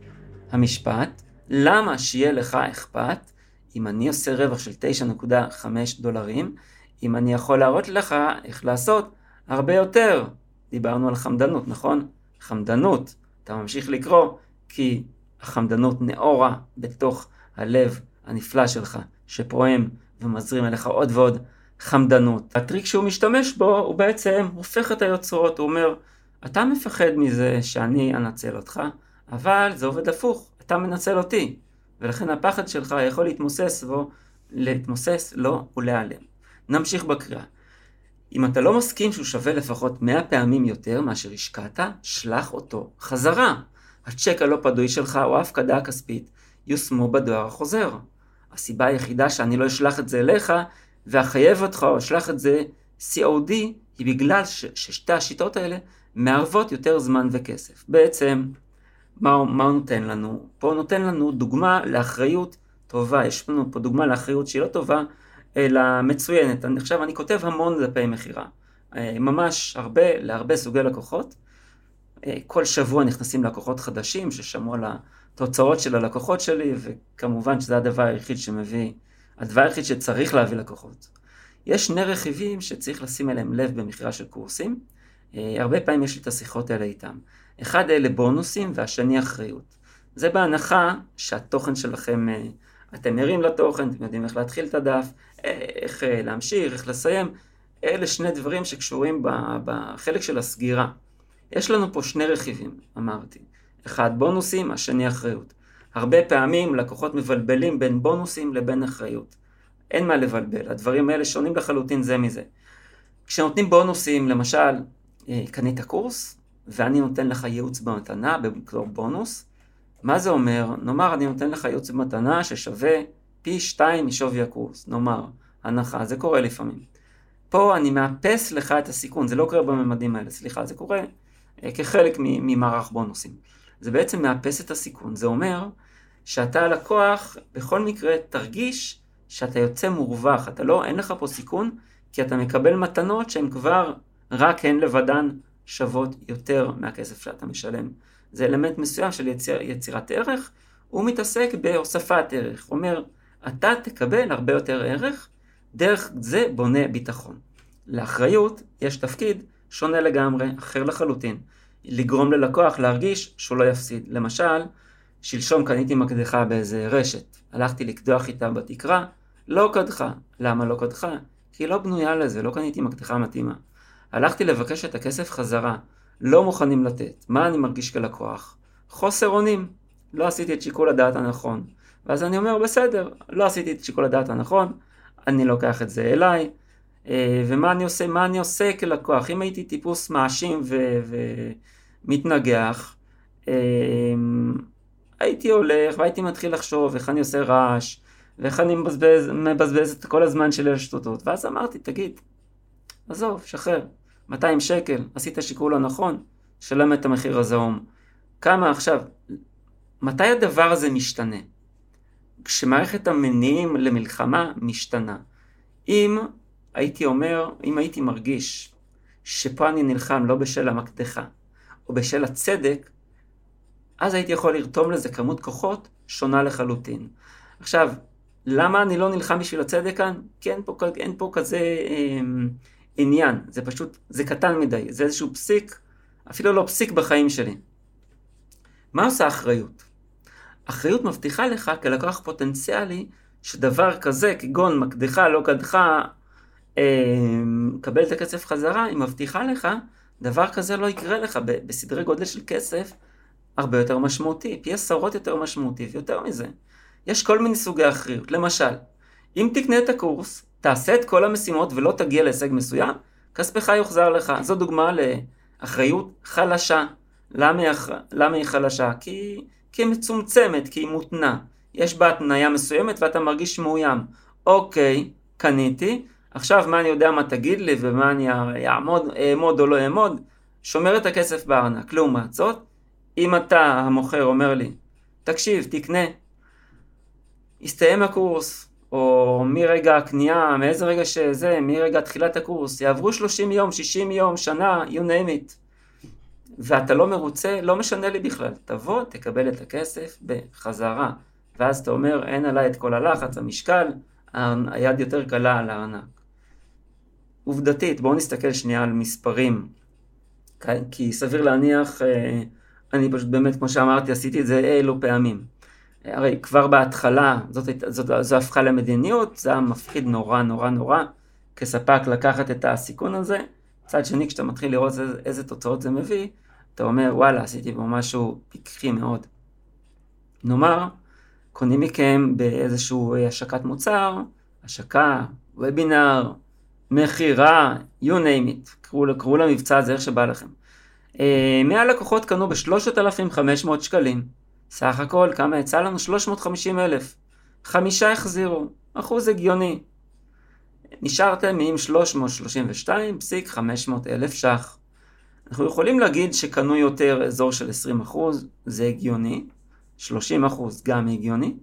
המשפט. למה שיהיה לך אכפת אם אני עושה רווח של 9.5 דולרים, אם אני יכול להראות לך איך לעשות הרבה יותר. דיברנו על חמדנות, נכון? חמדנות, אתה ממשיך לקרוא, כי החמדנות נאורה בתוך הלב הנפלא שלך, שפועם ומזרים אליך עוד ועוד חמדנות. הטריק שהוא משתמש בו, הוא בעצם הופך את היוצרות, הוא אומר, אתה מפחד מזה שאני אנצל אותך, אבל זה עובד הפוך, אתה מנצל אותי, ולכן הפחד שלך יכול להתמוסס בו, להתמוסס לו ולהיעלם. נמשיך בקריאה. אם אתה לא מסכים שהוא שווה לפחות 100 פעמים יותר מאשר השקעת, שלח אותו חזרה. הצ'ק הלא פדוי שלך או ההפקדה הכספית יושמו בדואר החוזר. הסיבה היחידה שאני לא אשלח את זה אליך ואחייב אותך או אשלח את זה COD היא בגלל ש- ששתי השיטות האלה מערבות יותר זמן וכסף. בעצם, מה, מה הוא נותן לנו? פה הוא נותן לנו דוגמה לאחריות טובה. יש לנו פה דוגמה לאחריות שהיא לא טובה, אלא מצוינת. עכשיו אני כותב המון דפי מכירה. אה, ממש הרבה, להרבה סוגי לקוחות. אה, כל שבוע נכנסים לקוחות חדשים ששמעו על התוצאות של הלקוחות שלי, וכמובן שזה הדבר היחיד שמביא, הדבר היחיד שצריך להביא לקוחות. יש שני רכיבים שצריך לשים אליהם לב במכירה של קורסים. אה, הרבה פעמים יש לי את השיחות האלה איתם. אחד אלה בונוסים והשני אחריות. זה בהנחה שהתוכן שלכם, אתם ערים לתוכן, אתם יודעים איך להתחיל את הדף, איך להמשיך, איך לסיים. אלה שני דברים שקשורים בחלק של הסגירה. יש לנו פה שני רכיבים, אמרתי. אחד בונוסים, השני אחריות. הרבה פעמים לקוחות מבלבלים בין בונוסים לבין אחריות. אין מה לבלבל, הדברים האלה שונים לחלוטין זה מזה. כשנותנים בונוסים, למשל, אה, קנית קורס, ואני נותן לך ייעוץ במתנה בתור בונוס, מה זה אומר? נאמר אני נותן לך ייעוץ במתנה ששווה פי שתיים משווי הקורס, נאמר, הנחה, זה קורה לפעמים. פה אני מאפס לך את הסיכון, זה לא קורה בממדים האלה, סליחה, זה קורה אה, כחלק ממערך בונוסים. זה בעצם מאפס את הסיכון, זה אומר שאתה הלקוח בכל מקרה תרגיש שאתה יוצא מורווח, אתה לא, אין לך פה סיכון, כי אתה מקבל מתנות שהן כבר רק הן לבדן שוות יותר מהכסף שאתה משלם. זה אלמנט מסוים של יציר, יצירת ערך, הוא מתעסק בהוספת ערך. הוא אומר, אתה תקבל הרבה יותר ערך, דרך זה בונה ביטחון. לאחריות יש תפקיד שונה לגמרי, אחר לחלוטין. לגרום ללקוח להרגיש שהוא לא יפסיד. למשל, שלשום קניתי מקדחה באיזה רשת, הלכתי לקדוח איתה בתקרה, לא קדחה. למה לא קדחה? כי היא לא בנויה לזה, לא קניתי מקדחה מתאימה. הלכתי לבקש את הכסף חזרה, לא מוכנים לתת. מה אני מרגיש כלקוח? חוסר אונים. לא עשיתי את שיקול הדעת הנכון. ואז אני אומר, בסדר, לא עשיתי את שיקול הדעת הנכון, אני לוקח את זה אליי, ומה אני עושה? מה אני עושה כלקוח? אם הייתי טיפוס מאשים ומתנגח, אה, הייתי הולך והייתי מתחיל לחשוב איך אני עושה רעש, ואיך אני מבזבז, מבזבז את כל הזמן שלי על. ואז אמרתי, תגיד, עזוב, שחרר, 200 שקל, עשית שיקול הנכון, שלם את המחיר הזעום. כמה עכשיו, מתי הדבר הזה משתנה? כשמערכת המניעים למלחמה משתנה. אם הייתי אומר, אם הייתי מרגיש שפה אני נלחם לא בשל המקדחה, או בשל הצדק, אז הייתי יכול לרתום לזה כמות כוחות שונה לחלוטין. עכשיו, למה אני לא נלחם בשביל הצדק כאן? כי אין פה, אין פה כזה אה, עניין, זה פשוט, זה קטן מדי, זה איזשהו פסיק, אפילו לא פסיק בחיים שלי. מה עושה אחריות? אחריות מבטיחה לך כלקוח פוטנציאלי שדבר כזה, כגון מקדחה, לא קדחה, קבל את הכסף חזרה, היא מבטיחה לך, דבר כזה לא יקרה לך בסדרי גודל של כסף הרבה יותר משמעותי, פי עשרות יותר משמעותי, ויותר מזה. יש כל מיני סוגי אחריות. למשל, אם תקנה את הקורס, תעשה את כל המשימות ולא תגיע להישג מסוים, כספך יוחזר לך. זו דוגמה לאחריות חלשה. למה היא, למה היא חלשה? כי, כי היא מצומצמת, כי היא מותנה. יש בה התניה מסוימת ואתה מרגיש מאוים. אוקיי, קניתי, עכשיו מה אני יודע מה תגיד לי ומה אני אעמוד, אעמוד או לא אעמוד? שומר את הכסף בארנק. לעומת זאת, אם אתה, המוכר, אומר לי, תקשיב, תקנה, הסתיים הקורס, או מרגע הקנייה, מאיזה רגע שזה, מרגע תחילת הקורס, יעברו 30 יום, 60 יום, שנה, you name it. ואתה לא מרוצה, לא משנה לי בכלל. תבוא, תקבל את הכסף בחזרה. ואז אתה אומר, אין עליי את כל הלחץ, המשקל, היד יותר קלה על הארנק. עובדתית, בואו נסתכל שנייה על מספרים. כי סביר להניח, אה, אני פשוט באמת, כמו שאמרתי, עשיתי את זה אילו פעמים. הרי כבר בהתחלה זאת, זאת, זאת, זו הפכה למדיניות, זה היה מפחיד נורא נורא נורא כספק לקחת את הסיכון הזה. מצד שני, כשאתה מתחיל לראות איזה, איזה תוצאות זה מביא, אתה אומר, וואלה, עשיתי פה משהו פיקחי מאוד. נאמר, קונים מכם באיזשהו השקת מוצר, השקה, וובינר, מכירה, you name it, קראו, קראו למבצע הזה איך שבא לכם. 100 לקוחות קנו ב-3,500 שקלים. סך הכל כמה יצא לנו? 350 אלף. חמישה החזירו, אחוז הגיוני. נשארתם עם 332,500 אלף ש"ח. אנחנו יכולים להגיד שקנו יותר אזור של 20 אחוז, זה הגיוני, 30 אחוז גם הגיוני,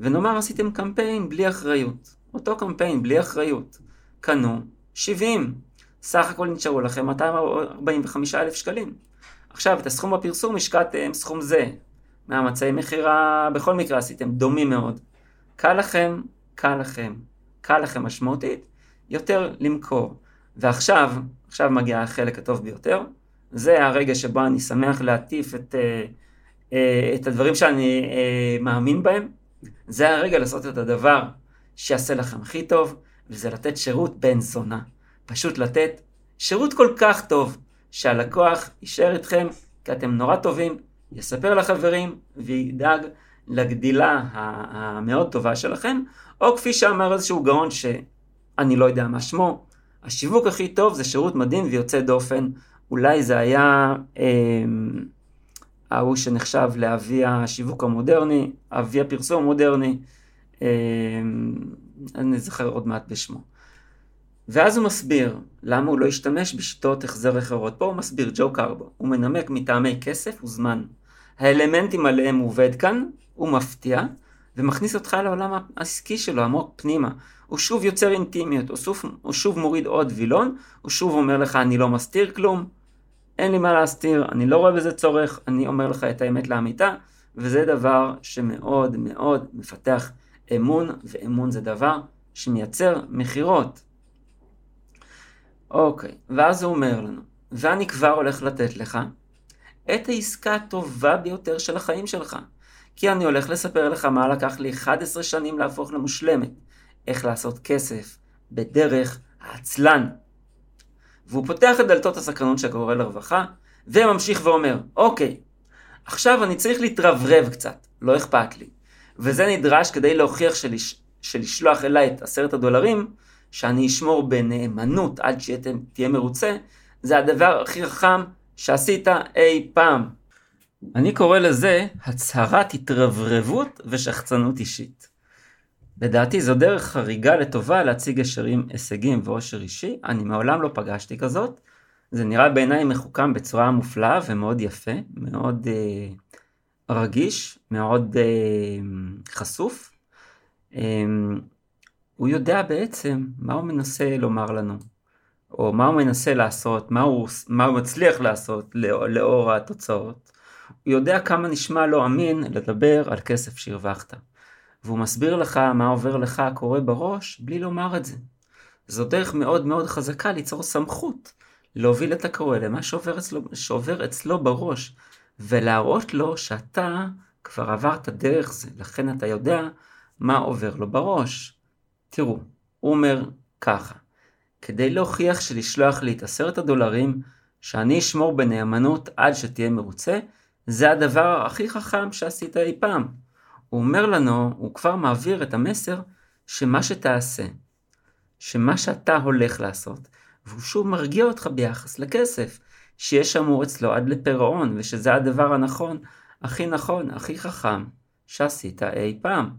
ונאמר עשיתם קמפיין בלי אחריות, אותו קמפיין בלי אחריות, קנו 70, סך הכל נשארו לכם 245 אלף שקלים. עכשיו את הסכום בפרסום השקעתם סכום זה, מאמצי מכירה, בכל מקרה עשיתם דומים מאוד. קל לכם, קל לכם, קל לכם משמעותית, יותר למכור. ועכשיו, עכשיו מגיע החלק הטוב ביותר, זה הרגע שבו אני שמח להטיף את, אה, אה, את הדברים שאני אה, מאמין בהם. זה הרגע לעשות את הדבר שיעשה לכם הכי טוב, וזה לתת שירות בן זונה. פשוט לתת שירות כל כך טוב, שהלקוח יישאר איתכם, כי אתם נורא טובים, יספר לחברים וידאג לגדילה המאוד טובה שלכם, או כפי שאמר איזשהו גאון שאני לא יודע מה שמו, השיווק הכי טוב זה שירות מדהים ויוצא דופן. אולי זה היה אה, ההוא שנחשב לאבי השיווק המודרני, אבי הפרסום המודרני, אה, אני זוכר עוד מעט בשמו. ואז הוא מסביר למה הוא לא השתמש בשיטות החזר אחרות. פה הוא מסביר, ג'ו קרבו, הוא מנמק מטעמי כסף וזמן. האלמנטים עליהם הוא עובד כאן, הוא מפתיע, ומכניס אותך לעולם העסקי שלו עמוק פנימה. הוא שוב יוצר אינטימיות, הוא שוב, הוא שוב מוריד עוד וילון, הוא שוב אומר לך אני לא מסתיר כלום, אין לי מה להסתיר, אני לא רואה בזה צורך, אני אומר לך את האמת לאמיתה, וזה דבר שמאוד מאוד מפתח אמון, ואמון זה דבר שמייצר מכירות. אוקיי, ואז הוא אומר לנו, ואני כבר הולך לתת לך את העסקה הטובה ביותר של החיים שלך. כי אני הולך לספר לך מה לקח לי 11 שנים להפוך למושלמת. איך לעשות כסף בדרך העצלן. והוא פותח את דלתות הסקרנות שקורא לרווחה, וממשיך ואומר, אוקיי, עכשיו אני צריך להתרברב קצת, לא אכפת לי. וזה נדרש כדי להוכיח שלש... שלשלוח אליי את עשרת הדולרים, שאני אשמור בנאמנות עד שתהיה מרוצה, זה הדבר הכי חכם שעשית אי פעם. אני קורא לזה הצהרת התרברבות ושחצנות אישית. לדעתי זו דרך חריגה לטובה להציג ישרים הישגים ואושר אישי, אני מעולם לא פגשתי כזאת. זה נראה בעיניי מחוכם בצורה מופלאה ומאוד יפה, מאוד אה, רגיש, מאוד אה, חשוף. אה, הוא יודע בעצם מה הוא מנסה לומר לנו, או מה הוא מנסה לעשות, מה הוא, מה הוא מצליח לעשות לאור, לאור התוצאות. הוא יודע כמה נשמע לא אמין לדבר על כסף שהרווחת. והוא מסביר לך מה עובר לך קורה בראש בלי לומר את זה. זו דרך מאוד מאוד חזקה ליצור סמכות, להוביל את הקורא למה שעובר אצלו, שעובר אצלו בראש, ולהראות לו שאתה כבר עברת דרך זה, לכן אתה יודע מה עובר לו בראש. תראו, הוא אומר ככה, כדי להוכיח שלשלוח לי את עשרת הדולרים, שאני אשמור בנאמנות עד שתהיה מרוצה, זה הדבר הכי חכם שעשית אי פעם. הוא אומר לנו, הוא כבר מעביר את המסר שמה שתעשה, שמה שאתה הולך לעשות, והוא שוב מרגיע אותך ביחס לכסף, שיש אמור אצלו עד לפירעון, ושזה הדבר הנכון, הכי נכון, הכי חכם, שעשית אי פעם.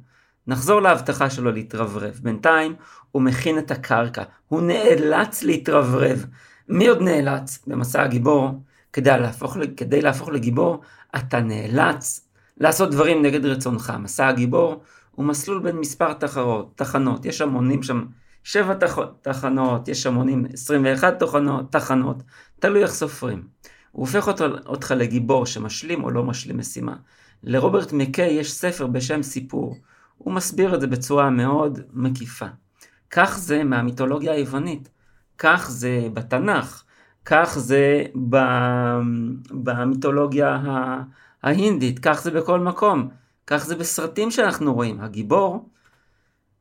נחזור להבטחה שלו להתרברב. בינתיים הוא מכין את הקרקע, הוא נאלץ להתרברב. מי עוד נאלץ במסע הגיבור? כדי להפוך, כדי להפוך לגיבור, אתה נאלץ לעשות דברים נגד רצונך. מסע הגיבור הוא מסלול בין מספר תחרות, תחנות, יש המונים שם שבע תח, תחנות, יש המונים 21 תחנות, תחנות, תלוי איך סופרים. הוא הופך אותך, אותך לגיבור שמשלים או לא משלים משימה. לרוברט מקיי יש ספר בשם סיפור. הוא מסביר את זה בצורה מאוד מקיפה. כך זה מהמיתולוגיה היוונית, כך זה בתנ"ך, כך זה במיתולוגיה ההינדית, כך זה בכל מקום, כך זה בסרטים שאנחנו רואים. הגיבור,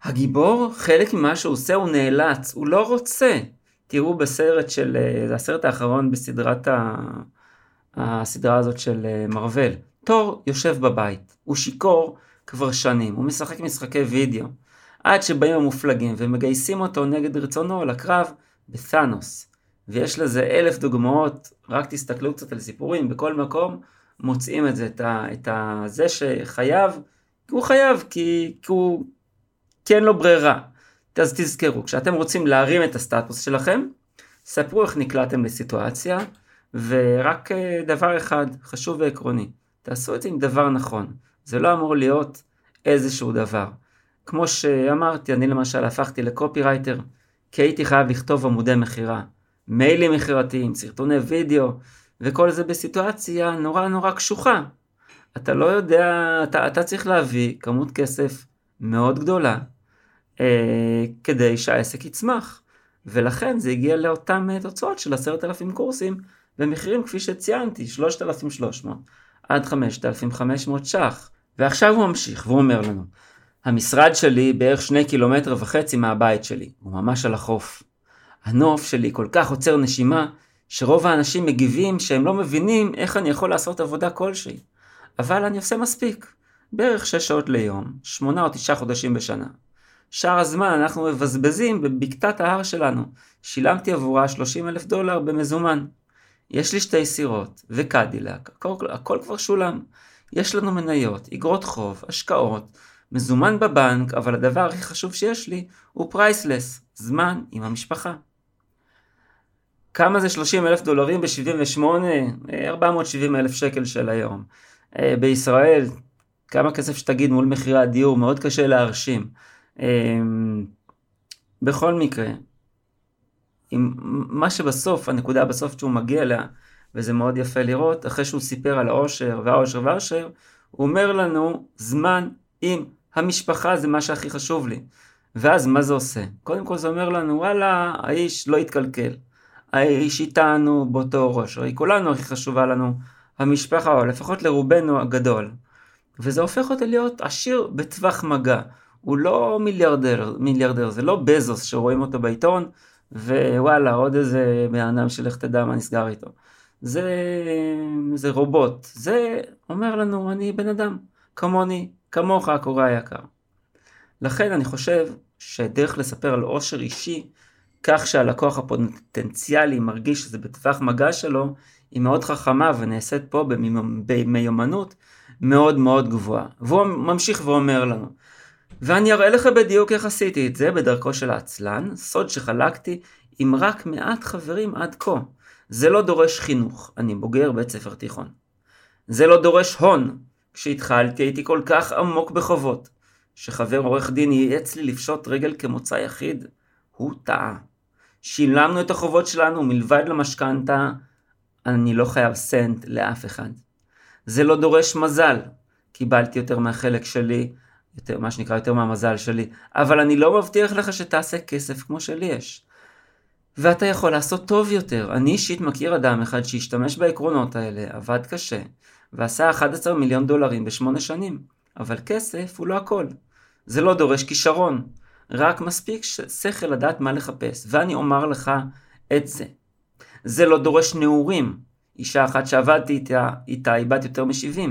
הגיבור, חלק ממה שהוא עושה הוא נאלץ, הוא לא רוצה. תראו בסרט של, זה הסרט האחרון בסדרת ה... הסדרה הזאת של מרוויל. תור יושב בבית, הוא שיכור כבר שנים, הוא משחק משחקי וידאו, עד שבאים המופלגים ומגייסים אותו נגד רצונו לקרב בתאנוס. ויש לזה אלף דוגמאות, רק תסתכלו קצת על סיפורים, בכל מקום מוצאים את זה, את, ה, את ה, זה שחייב, הוא חייב כי, כי הוא, כי אין לו ברירה. אז תזכרו, כשאתם רוצים להרים את הסטטוס שלכם, ספרו איך נקלעתם לסיטואציה, ורק אה, דבר אחד חשוב ועקרוני, תעשו את זה עם דבר נכון. זה לא אמור להיות איזשהו דבר. כמו שאמרתי, אני למשל הפכתי לקופירייטר, כי הייתי חייב לכתוב עמודי מכירה, מיילים מכירתיים, סרטוני וידאו, וכל זה בסיטואציה נורא נורא קשוחה. אתה לא יודע, אתה, אתה צריך להביא כמות כסף מאוד גדולה אה, כדי שהעסק יצמח. ולכן זה הגיע לאותן אה, תוצאות של עשרת אלפים קורסים במחירים כפי שציינתי, 3,300 עד 5,500 ש"ח. ועכשיו הוא ממשיך והוא אומר לנו, המשרד שלי בערך שני קילומטר וחצי מהבית שלי, הוא ממש על החוף. הנוף שלי כל כך עוצר נשימה, שרוב האנשים מגיבים שהם לא מבינים איך אני יכול לעשות עבודה כלשהי. אבל אני עושה מספיק. בערך 6 שעות ליום, 8 או 9 חודשים בשנה. שאר הזמן אנחנו מבזבזים בבקתת ההר שלנו. שילמתי עבורה 30 אלף דולר במזומן. יש לי שתי סירות וקדילק, הכל, הכל כבר שולם. יש לנו מניות, אגרות חוב, השקעות, מזומן בבנק, אבל הדבר הכי חשוב שיש לי הוא פרייסלס, זמן עם המשפחה. כמה זה 30 אלף דולרים ב-78? 470 אלף שקל של היום. אה, בישראל, כמה כסף שתגיד מול מחירי הדיור, מאוד קשה להרשים. אה, בכל מקרה, עם מה שבסוף, הנקודה בסוף שהוא מגיע אליה, וזה מאוד יפה לראות, אחרי שהוא סיפר על העושר והעושר והעושר, הוא אומר לנו, זמן עם המשפחה זה מה שהכי חשוב לי. ואז מה זה עושה? קודם כל זה אומר לנו, וואלה, האיש לא התקלקל. האיש איתנו באותו ראש, הרי כולנו הכי חשובה לנו המשפחה, או לפחות לרובנו הגדול. וזה הופך אותי להיות עשיר בטווח מגע. הוא לא מיליארדר, מיליארדר, זה לא בזוס שרואים אותו בעיתון, ווואלה, עוד איזה בן אדם שלך תדע מה נסגר איתו. זה, זה רובוט. זה אומר לנו, אני בן אדם, כמוני, כמוך הקורא היקר. לכן אני חושב שדרך לספר על עושר אישי, כך שהלקוח הפוטנציאלי מרגיש שזה בטווח מגע שלו, היא מאוד חכמה ונעשית פה במיומנות מאוד מאוד גבוהה. והוא ממשיך ואומר לנו, ואני אראה לך בדיוק איך עשיתי את זה בדרכו של העצלן, סוד שחלקתי עם רק מעט חברים עד כה. זה לא דורש חינוך, אני בוגר בית ספר תיכון. זה לא דורש הון, כשהתחלתי הייתי כל כך עמוק בחובות, שחבר עורך דין ייעץ לי לפשוט רגל כמוצא יחיד, הוא טעה. שילמנו את החובות שלנו מלבד למשכנתה, אני לא חייב סנט לאף אחד. זה לא דורש מזל, קיבלתי יותר מהחלק שלי, יותר, מה שנקרא יותר מהמזל שלי, אבל אני לא מבטיח לך שתעשה כסף כמו שלי יש. ואתה יכול לעשות טוב יותר. אני אישית מכיר אדם אחד שהשתמש בעקרונות האלה, עבד קשה, ועשה 11 מיליון דולרים בשמונה שנים. אבל כסף הוא לא הכל. זה לא דורש כישרון, רק מספיק שכל לדעת מה לחפש, ואני אומר לך את זה. זה לא דורש נעורים. אישה אחת שעבדתי איתה, איתה היא בת יותר מ-70.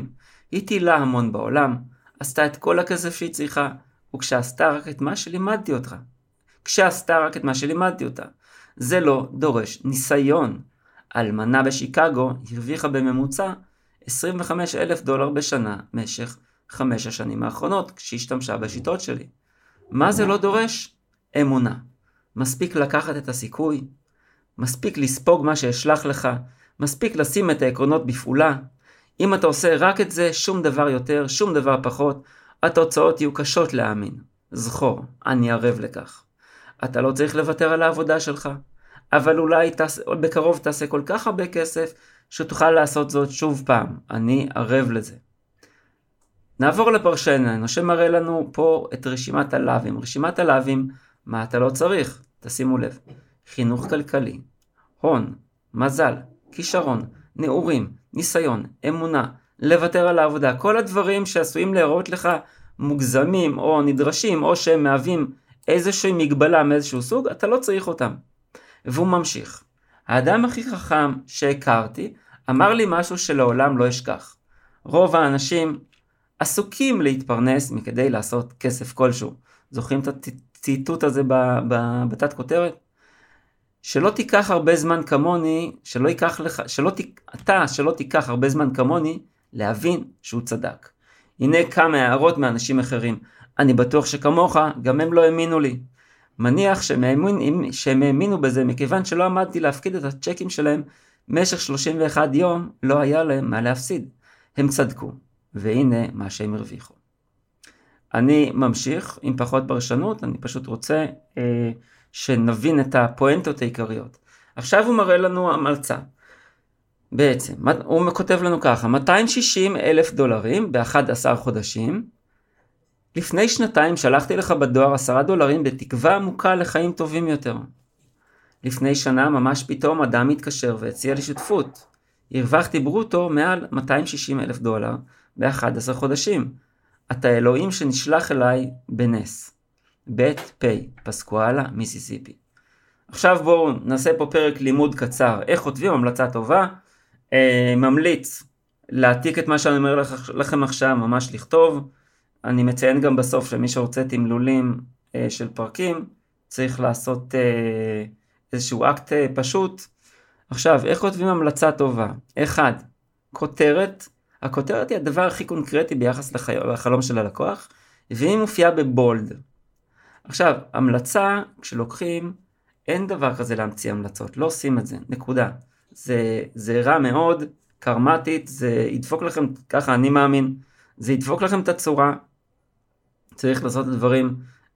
היא טילה המון בעולם, עשתה את כל הכסף שהיא צריכה, וכשעשתה רק את מה שלימדתי אותך. כשעשתה רק את מה שלימדתי אותה. זה לא דורש ניסיון. אלמנה בשיקגו הרוויחה בממוצע 25 אלף דולר בשנה במשך חמש השנים האחרונות כשהשתמשה בשיטות שלי. מה זה לא דורש? אמונה. מספיק לקחת את הסיכוי, מספיק לספוג מה שאשלח לך, מספיק לשים את העקרונות בפעולה. אם אתה עושה רק את זה, שום דבר יותר, שום דבר פחות, התוצאות יהיו קשות להאמין. זכור, אני ערב לכך. אתה לא צריך לוותר על העבודה שלך, אבל אולי תעש... בקרוב תעשה כל כך הרבה כסף, שתוכל לעשות זאת שוב פעם. אני ערב לזה. נעבור לפרשננו, שמראה לנו פה את רשימת הלאווים. רשימת הלאווים, מה אתה לא צריך? תשימו לב. חינוך כלכלי, הון, מזל, כישרון, נעורים, ניסיון, אמונה, לוותר על העבודה, כל הדברים שעשויים להראות לך מוגזמים או נדרשים או שהם מהווים איזושהי מגבלה מאיזשהו סוג, אתה לא צריך אותם. והוא ממשיך. האדם הכי חכם שהכרתי אמר לי משהו שלעולם לא אשכח. רוב האנשים עסוקים להתפרנס מכדי לעשות כסף כלשהו. זוכרים את הציטוט הזה בתת כותרת? שלא תיקח הרבה זמן כמוני, שלא ייקח לך, שלא ת, אתה, שלא תיקח הרבה זמן כמוני, להבין שהוא צדק. הנה כמה הערות מאנשים אחרים. אני בטוח שכמוך, גם הם לא האמינו לי. מניח שהם, האמין, שהם האמינו בזה מכיוון שלא עמדתי להפקיד את הצ'קים שלהם במשך 31 יום, לא היה להם מה להפסיד. הם צדקו. והנה מה שהם הרוויחו. אני ממשיך עם פחות פרשנות, אני פשוט רוצה אה, שנבין את הפואנטות העיקריות. עכשיו הוא מראה לנו המלצה. בעצם, הוא כותב לנו ככה, 260 אלף דולרים ב-11 חודשים. לפני שנתיים שלחתי לך בדואר 10 דולרים בתקווה עמוקה לחיים טובים יותר. לפני שנה ממש פתאום אדם התקשר והציע לי שותפות. הרווחתי ברוטו מעל 260 אלף דולר ב-11 חודשים. אתה אלוהים שנשלח אליי בנס. בית פ', פסקואלה, מיסיסיפי. עכשיו בואו נעשה פה פרק לימוד קצר, איך כותבים המלצה טובה, אה, ממליץ להעתיק את מה שאני אומר לכ, לכם עכשיו, ממש לכתוב, אני מציין גם בסוף שמי שרוצה תמלולים אה, של פרקים, צריך לעשות אה, איזשהו אקט אה, פשוט. עכשיו, איך כותבים המלצה טובה? אחד, כותרת, הכותרת היא הדבר הכי קונקרטי ביחס לחי... לחלום של הלקוח, והיא מופיעה בבולד. עכשיו, המלצה, כשלוקחים, אין דבר כזה להמציא המלצות, לא עושים את זה, נקודה. זה, זה רע מאוד, קרמטית, זה ידפוק לכם, ככה אני מאמין, זה ידפוק לכם את הצורה. צריך לעשות את הדברים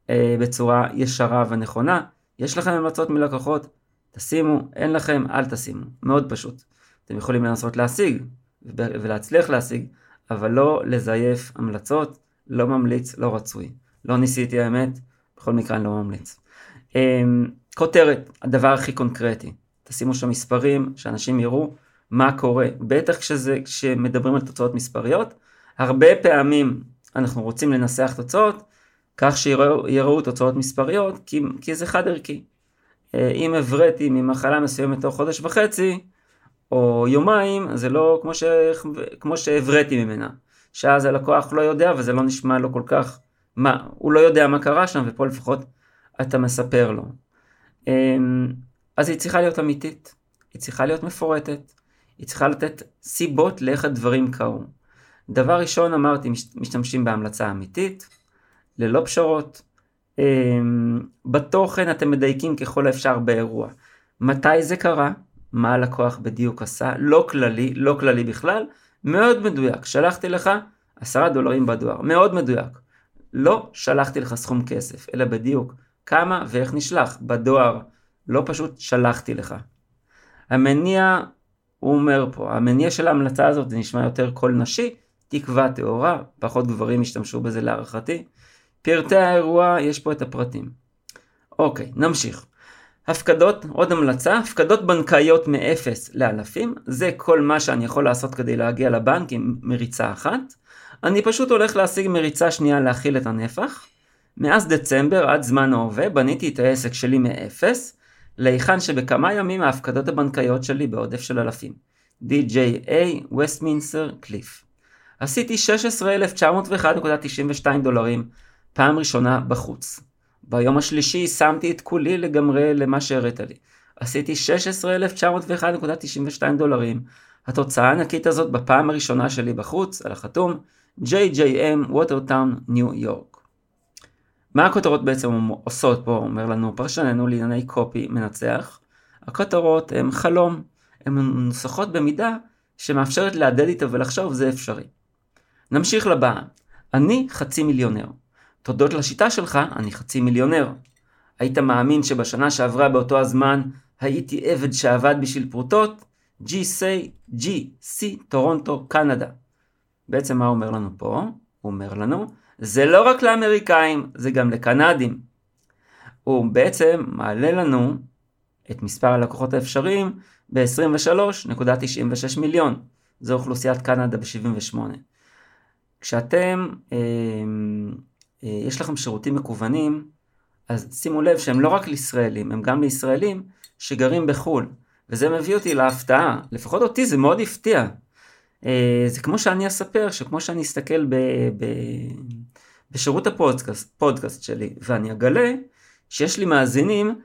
אה, בצורה ישרה ונכונה. יש לכם המלצות מלקוחות, תשימו, אין לכם, אל תשימו. מאוד פשוט. אתם יכולים לנסות להשיג ולהצליח להשיג, אבל לא לזייף המלצות, לא ממליץ, לא רצוי. לא ניסיתי האמת, בכל מקרה אני לא ממליץ. אה, כותרת, הדבר הכי קונקרטי. תשימו שם מספרים, שאנשים יראו מה קורה. בטח כשזה, כשמדברים על תוצאות מספריות, הרבה פעמים אנחנו רוצים לנסח תוצאות כך שיראו תוצאות מספריות, כי, כי זה חד ערכי. אה, אם הבראתי ממחלה מסוימת תוך חודש וחצי, או יומיים, זה לא כמו, ש... כמו שהבראתי ממנה. שאז הלקוח לא יודע וזה לא נשמע לו כל כך, מה, הוא לא יודע מה קרה שם, ופה לפחות אתה מספר לו. אמ, אז היא צריכה להיות אמיתית, היא צריכה להיות מפורטת, היא צריכה לתת סיבות לאיך הדברים קרו. דבר ראשון אמרתי, משתמשים בהמלצה אמיתית, ללא פשרות. אמ, בתוכן אתם מדייקים ככל האפשר באירוע. מתי זה קרה? מה הלקוח בדיוק עשה? לא כללי, לא כללי בכלל, מאוד מדויק. שלחתי לך עשרה דולרים בדואר, מאוד מדויק. לא שלחתי לך סכום כסף, אלא בדיוק כמה ואיך נשלח בדואר. לא פשוט שלחתי לך. המניע, הוא אומר פה, המניע של ההמלצה הזאת זה נשמע יותר קול נשי, תקווה טהורה, פחות גברים ישתמשו בזה להערכתי. פרטי האירוע, יש פה את הפרטים. אוקיי, נמשיך. הפקדות, עוד המלצה, הפקדות בנקאיות מאפס לאלפים, זה כל מה שאני יכול לעשות כדי להגיע לבנק עם מריצה אחת. אני פשוט הולך להשיג מריצה שנייה להכיל את הנפח. מאז דצמבר עד זמן ההווה בניתי את העסק שלי מאפס, להיכן שבכמה ימים ההפקדות הבנקאיות שלי בעודף של אלפים. DJA, Westminster, קליף. עשיתי 16,901.92 דולרים פעם ראשונה בחוץ. ביום השלישי שמתי את כולי לגמרי למה שהראית לי. עשיתי 16,901.92 דולרים. התוצאה הענקית הזאת בפעם הראשונה שלי בחוץ, על החתום, JJM ווטרטאון, ניו יורק. מה הכותרות בעצם עושות פה, אומר לנו פרשננו לענייני קופי מנצח? הכותרות הן חלום, הן מנוסחות במידה שמאפשרת להדד איתו ולחשוב זה אפשרי. נמשיך לבאה. אני חצי מיליונר. תודות לשיטה שלך, אני חצי מיליונר. היית מאמין שבשנה שעברה באותו הזמן הייתי עבד שעבד בשביל פרוטות? GC, GC, טורונטו, קנדה. בעצם מה אומר לנו פה? הוא אומר לנו, זה לא רק לאמריקאים, זה גם לקנדים. הוא בעצם מעלה לנו את מספר הלקוחות האפשריים ב-23.96 מיליון. זו אוכלוסיית קנדה ב-78. כשאתם, אה, אה, יש לכם שירותים מקוונים, אז שימו לב שהם לא רק לישראלים, הם גם לישראלים שגרים בחו"ל. וזה מביא אותי להפתעה, לפחות אותי זה מאוד הפתיע. אה, זה כמו שאני אספר, שכמו שאני אסתכל ב, ב, בשירות הפודקאסט שלי, ואני אגלה שיש לי מאזינים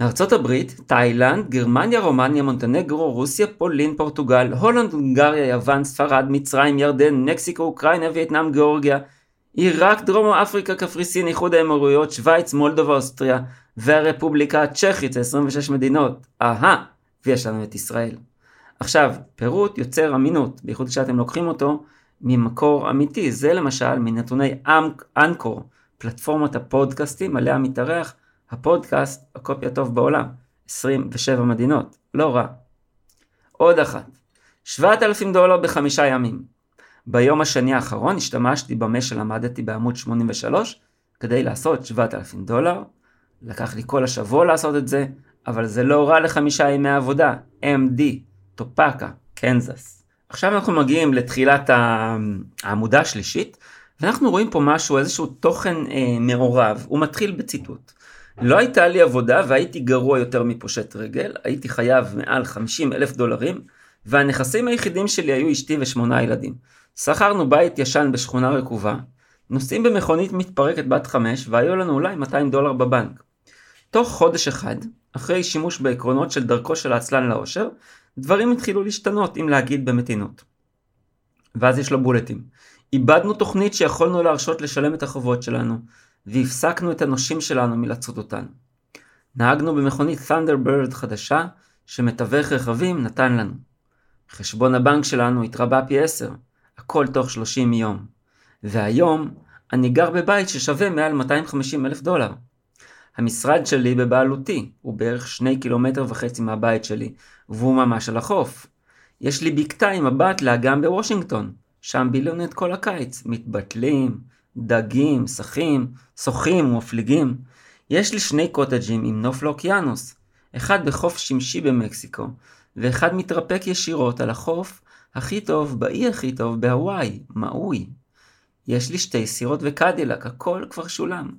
מארצות הברית, תאילנד, גרמניה, רומניה, מונטנגרו, רוסיה, פולין, פורטוגל, הולנד, הונגריה, יוון, ספרד, מצרים, ירדן, מקסיקו, אוקראינה, וייטנאם, גיאורגיה, עיראק, דרום אפריקה, קפריסין, איחוד האמירויות, שווייץ, מולדובה, אוסטריה, והרפובליקה הצ'כית, זה 26 מדינות. אהה, ויש לנו את ישראל. עכשיו, פירוט יוצר אמינות, בייחוד כשאתם לוקחים אותו ממקור אמיתי. זה למשל מנתוני אנקור, פלטפורמת הפודקאסטים עליה מתארח הפודקאסט הקופי הטוב בעולם, 27 מדינות, לא רע. עוד אחת, 7,000 דולר בחמישה ימים. ביום השני האחרון השתמשתי במה שלמדתי בעמוד 83 כדי לעשות 7,000 דולר. לקח לי כל השבוע לעשות את זה, אבל זה לא רע לחמישה ימי עבודה, MD, טופקה, קנזס. עכשיו אנחנו מגיעים לתחילת העמודה השלישית, ואנחנו רואים פה משהו, איזשהו תוכן אה, מעורב, הוא מתחיל בציטוט. לא הייתה לי עבודה והייתי גרוע יותר מפושט רגל, הייתי חייב מעל 50 אלף דולרים, והנכסים היחידים שלי היו אשתי ושמונה ילדים. שכרנו בית ישן בשכונה רקובה, נוסעים במכונית מתפרקת בת חמש, והיו לנו אולי 200 דולר בבנק. תוך חודש אחד, אחרי שימוש בעקרונות של דרכו של העצלן לאושר, דברים התחילו להשתנות, אם להגיד במתינות. ואז יש לו בולטים. איבדנו תוכנית שיכולנו להרשות לשלם את החובות שלנו, והפסקנו את הנושים שלנו מלצוד אותנו. נהגנו במכונית Thunderbird חדשה, שמתווך רכבים נתן לנו. חשבון הבנק שלנו התרבה פי 10, הכל תוך 30 יום. והיום אני גר בבית ששווה מעל 250 אלף דולר. המשרד שלי בבעלותי, הוא בערך שני קילומטר וחצי מהבית שלי, והוא ממש על החוף. יש לי בקתה עם מבט לאגם בוושינגטון, שם בילינו את כל הקיץ, מתבטלים, דגים, שחים, שוחים ומפליגים. יש לי שני קוטג'ים עם נוף לאוקיינוס, אחד בחוף שמשי במקסיקו, ואחד מתרפק ישירות על החוף הכי טוב, באי הכי טוב בהוואי, מאוי. יש לי שתי סירות וקדילק, הכל כבר שולם.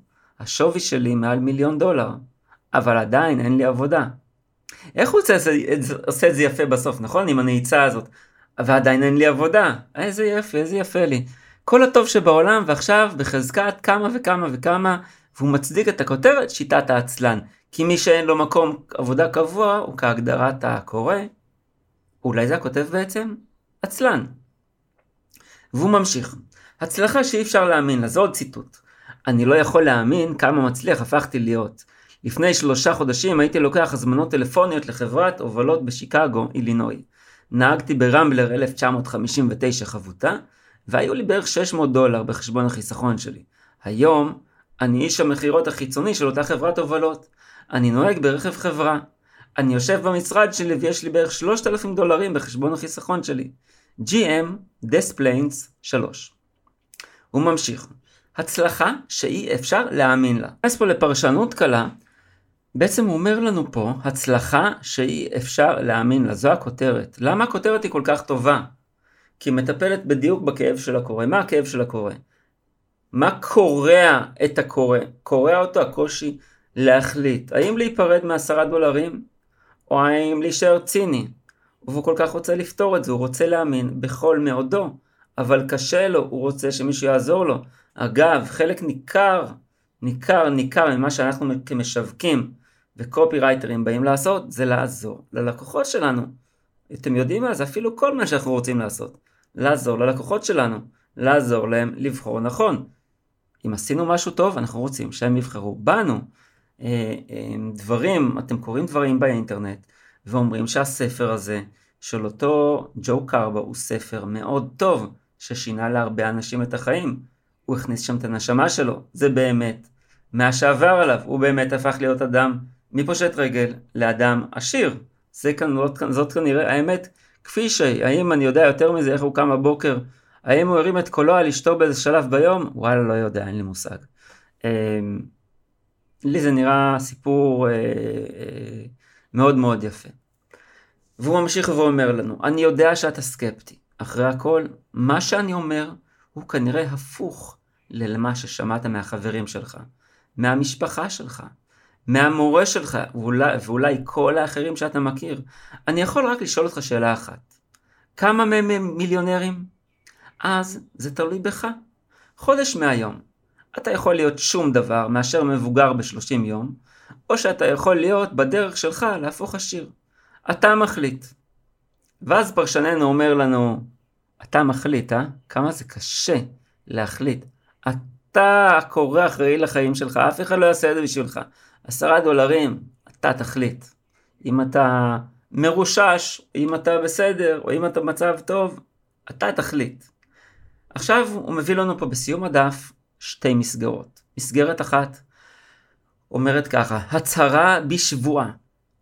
השווי שלי מעל מיליון דולר, אבל עדיין אין לי עבודה. איך הוא עושה, עושה את זה יפה בסוף, נכון? עם הנעיצה הזאת. ועדיין אין לי עבודה. איזה יפה, איזה יפה לי. כל הטוב שבעולם, ועכשיו בחזקת כמה וכמה וכמה, והוא מצדיק את הכותרת שיטת העצלן. כי מי שאין לו מקום עבודה קבוע, הוא כהגדרת הקורא. אולי זה הכותב בעצם? עצלן. והוא ממשיך. הצלחה שאי אפשר להאמין לה, זה עוד ציטוט. אני לא יכול להאמין כמה מצליח הפכתי להיות. לפני שלושה חודשים הייתי לוקח הזמנות טלפוניות לחברת הובלות בשיקגו, אילינוי. נהגתי ברמבלר 1959 חבוטה, והיו לי בערך 600 דולר בחשבון החיסכון שלי. היום, אני איש המכירות החיצוני של אותה חברת הובלות. אני נוהג ברכב חברה. אני יושב במשרד שלי ויש לי בערך 3,000 דולרים בחשבון החיסכון שלי. GM Desplanes 3. הוא ממשיך. הצלחה שאי אפשר להאמין לה. נכנס פה לפרשנות קלה, בעצם הוא אומר לנו פה, הצלחה שאי אפשר להאמין לה, זו הכותרת. למה הכותרת היא כל כך טובה? כי היא מטפלת בדיוק בכאב של הקורא. מה הכאב של הקורא? מה קורע את הקורא? קורע אותו הקושי להחליט, האם להיפרד מעשרה דולרים, או האם להישאר ציני. והוא כל כך רוצה לפתור את זה, הוא רוצה להאמין בכל מאודו, אבל קשה לו, הוא רוצה שמישהו יעזור לו. אגב, חלק ניכר, ניכר, ניכר ממה שאנחנו כמשווקים וקופי רייטרים באים לעשות, זה לעזור ללקוחות שלנו. אתם יודעים מה? זה אפילו כל מה שאנחנו רוצים לעשות. לעזור ללקוחות שלנו, לעזור להם לבחור נכון. אם עשינו משהו טוב, אנחנו רוצים שהם יבחרו בנו. אה, אה, דברים, אתם קוראים דברים באינטרנט, ואומרים שהספר הזה של אותו ג'ו קרבו הוא ספר מאוד טוב, ששינה להרבה אנשים את החיים. הוא הכניס שם את הנשמה שלו, זה באמת. מה שעבר עליו, הוא באמת הפך להיות אדם מפושט רגל לאדם עשיר. זה כאן, זאת כנראה האמת כפי שהיא. האם אני יודע יותר מזה איך הוא קם בבוקר? האם הוא הרים את קולו על אשתו באיזה שלב ביום? וואלה, לא יודע, אין לי מושג. אמ, לי זה נראה סיפור אה, אה, מאוד מאוד יפה. והוא ממשיך ואומר לנו, אני יודע שאתה סקפטי. אחרי הכל, מה שאני אומר הוא כנראה הפוך למה ששמעת מהחברים שלך, מהמשפחה שלך, מהמורה שלך, ואולי, ואולי כל האחרים שאתה מכיר. אני יכול רק לשאול אותך שאלה אחת. כמה מהם הם מיליונרים? אז זה תלוי בך. חודש מהיום. אתה יכול להיות שום דבר מאשר מבוגר ב-30 יום, או שאתה יכול להיות בדרך שלך להפוך עשיר. אתה מחליט. ואז פרשננו אומר לנו, אתה מחליט, אה? כמה זה קשה להחליט. אתה הקורא אחראי לחיים שלך, אף אחד לא יעשה את זה בשבילך. עשרה דולרים, אתה תחליט. אם אתה מרושש, אם אתה בסדר, או אם אתה במצב טוב, אתה תחליט. עכשיו הוא מביא לנו פה בסיום הדף שתי מסגרות. מסגרת אחת אומרת ככה, הצהרה בשבועה.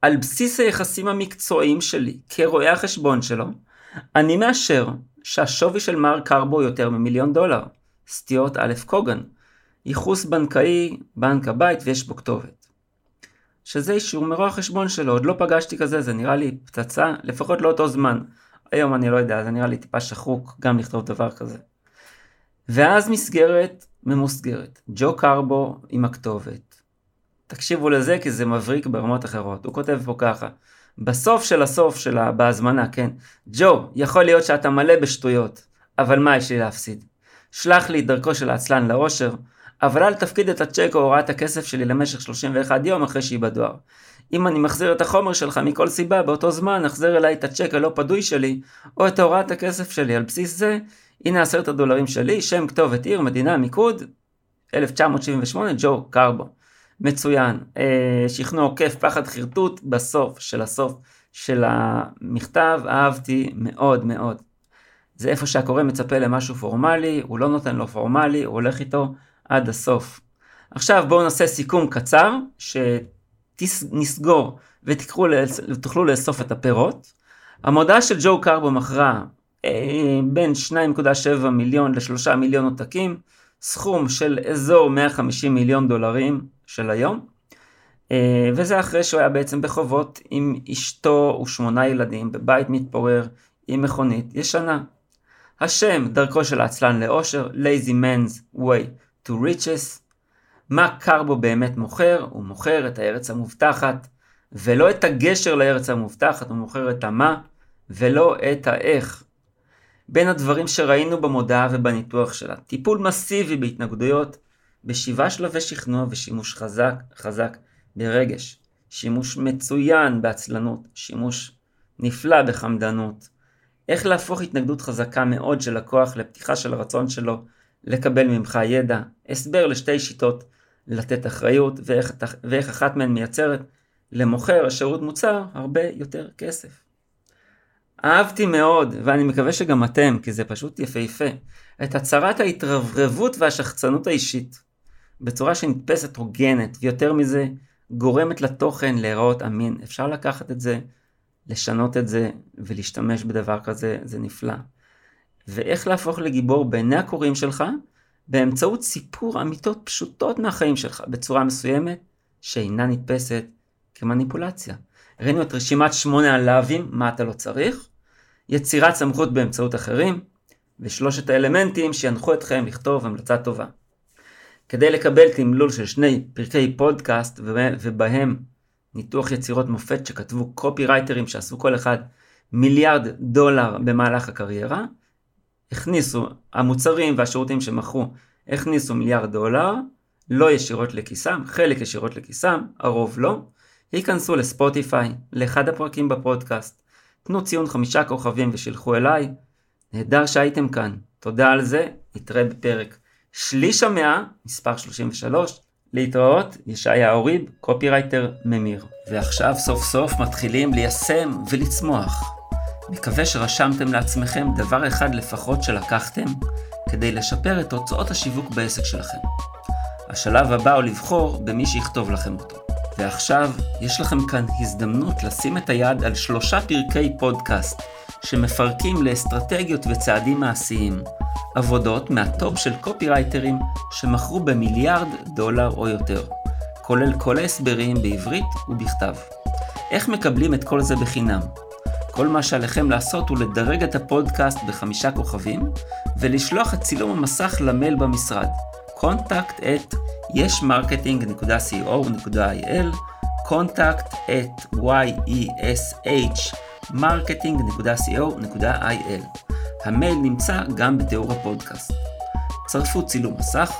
על בסיס היחסים המקצועיים שלי כרואה החשבון שלו, אני מאשר שהשווי של מר קרבו יותר ממיליון דולר. סטיות א' קוגן. ייחוס בנקאי, בנק הבית ויש בו כתובת. שזה אישור מרוע החשבון שלו, עוד לא פגשתי כזה, זה נראה לי פצצה, לפחות לאותו זמן. היום אני לא יודע, זה נראה לי טיפה שחוק גם לכתוב דבר כזה. ואז מסגרת ממוסגרת, ג'ו קרבו עם הכתובת. תקשיבו לזה כי זה מבריק ברמות אחרות. הוא כותב פה ככה, בסוף של הסוף של ה... בהזמנה, כן, ג'ו, יכול להיות שאתה מלא בשטויות, אבל מה יש לי להפסיד? שלח לי דרכו של העצלן לאושר, אבל אל תפקיד את הצ'ק או הוראת הכסף שלי למשך 31 יום אחרי שהיא בדואר. אם אני מחזיר את החומר שלך מכל סיבה, באותו זמן החזר אליי את הצ'ק הלא פדוי שלי, או את הוראת הכסף שלי. על בסיס זה, הנה עשרת הדולרים שלי, שם, כתובת, עיר, מדינה, מיקוד, 1978, ג'ו קרבו. מצוין. אה, שכנוע עוקף, פחד חרטוט, בסוף של הסוף של המכתב, אהבתי מאוד מאוד. זה איפה שהקורא מצפה למשהו פורמלי, הוא לא נותן לו פורמלי, הוא הולך איתו עד הסוף. עכשיו בואו נעשה סיכום קצר, שנסגור ותוכלו לאסוף את הפירות. המודעה של ג'ו קרבו מכרה אה, בין 2.7 מיליון ל-3 מיליון עותקים, סכום של אזור 150 מיליון דולרים של היום, אה, וזה אחרי שהוא היה בעצם בחובות עם אשתו ושמונה ילדים בבית מתפורר עם מכונית ישנה. השם דרכו של העצלן לאושר, Lazy Man's Way to Riches. מה קרבו באמת מוכר? הוא מוכר את הארץ המובטחת, ולא את הגשר לארץ המובטחת, הוא מוכר את המה, ולא את האיך. בין הדברים שראינו במודעה ובניתוח שלה, טיפול מסיבי בהתנגדויות, בשבעה שלבי שכנוע ושימוש חזק, חזק ברגש, שימוש מצוין בעצלנות, שימוש נפלא בחמדנות, איך להפוך התנגדות חזקה מאוד של לקוח לפתיחה של הרצון שלו לקבל ממך ידע, הסבר לשתי שיטות לתת אחריות ואיך, ואיך אחת מהן מייצרת למוכר השירות מוצר הרבה יותר כסף. אהבתי מאוד, ואני מקווה שגם אתם, כי זה פשוט יפהפה, את הצהרת ההתרברבות והשחצנות האישית, בצורה שנתפסת הוגנת, ויותר מזה, גורמת לתוכן להיראות אמין. אפשר לקחת את זה, לשנות את זה, ולהשתמש בדבר כזה, זה נפלא. ואיך להפוך לגיבור בעיני הקוראים שלך, באמצעות סיפור אמיתות פשוטות מהחיים שלך, בצורה מסוימת, שאינה נתפסת כמניפולציה. ראינו את רשימת שמונה הלאווים, מה אתה לא צריך, יצירת סמכות באמצעות אחרים, ושלושת האלמנטים שינחו אתכם לכתוב המלצה טובה. כדי לקבל תמלול של שני פרקי פודקאסט ובהם ניתוח יצירות מופת שכתבו קופי רייטרים שעשו כל אחד מיליארד דולר במהלך הקריירה, הכניסו, המוצרים והשירותים שמכרו הכניסו מיליארד דולר, לא ישירות לכיסם, חלק ישירות לכיסם, הרוב לא, היכנסו לספוטיפיי, לאחד הפרקים בפודקאסט, תנו ציון חמישה כוכבים ושילחו אליי. נהדר שהייתם כאן, תודה על זה, נתראה בפרק שליש המאה, מספר 33, להתראות, ישעיה אוריב, קופירייטר ממיר. ועכשיו סוף סוף מתחילים ליישם ולצמוח. מקווה שרשמתם לעצמכם דבר אחד לפחות שלקחתם, כדי לשפר את תוצאות השיווק בעסק שלכם. השלב הבא הוא לבחור במי שיכתוב לכם אותו. ועכשיו יש לכם כאן הזדמנות לשים את היד על שלושה פרקי פודקאסט שמפרקים לאסטרטגיות וצעדים מעשיים, עבודות מהטופ של קופירייטרים שמכרו במיליארד דולר או יותר, כולל כל ההסברים בעברית ובכתב. איך מקבלים את כל זה בחינם? כל מה שעליכם לעשות הוא לדרג את הפודקאסט בחמישה כוכבים ולשלוח את צילום המסך למייל במשרד contact at yesmarketing.co.il contact at yeshmarketing.co.il המייל נמצא גם בתיאור הפודקאסט. צרפו צילום מסך,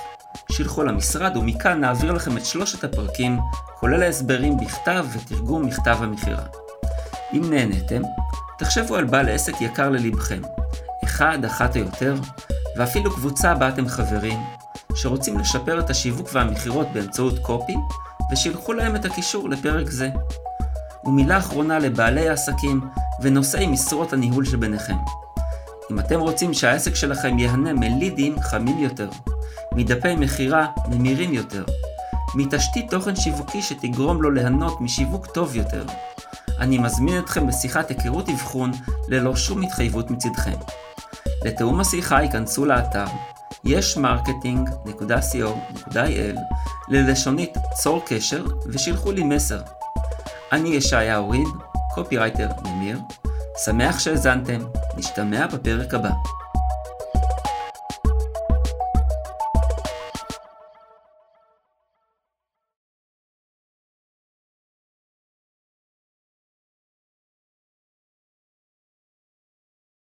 שילחו למשרד ומכאן נעביר לכם את שלושת הפרקים, כולל ההסברים בכתב ותרגום מכתב המכירה. אם נהניתם, תחשבו על בעל עסק יקר ללבכם, אחד, אחת או יותר, ואפילו קבוצה בה אתם חברים, שרוצים לשפר את השיווק והמכירות באמצעות קופי, ושילחו להם את הקישור לפרק זה. ומילה אחרונה לבעלי העסקים ונושאי משרות הניהול שביניכם. אם אתם רוצים שהעסק שלכם ייהנה מלידים חמים יותר, מדפי מכירה ממירים יותר, מתשתית תוכן שיווקי שתגרום לו ליהנות משיווק טוב יותר, אני מזמין אתכם לשיחת היכרות אבחון ללא שום התחייבות מצדכם. לתאום השיחה היכנסו לאתר yeshmarketing.co.il ללשונית צור קשר ושלחו לי מסר. אני ישעיהו ריב, קופירייטר ממיר, שמח שהאזנתם, נשתמע בפרק הבא.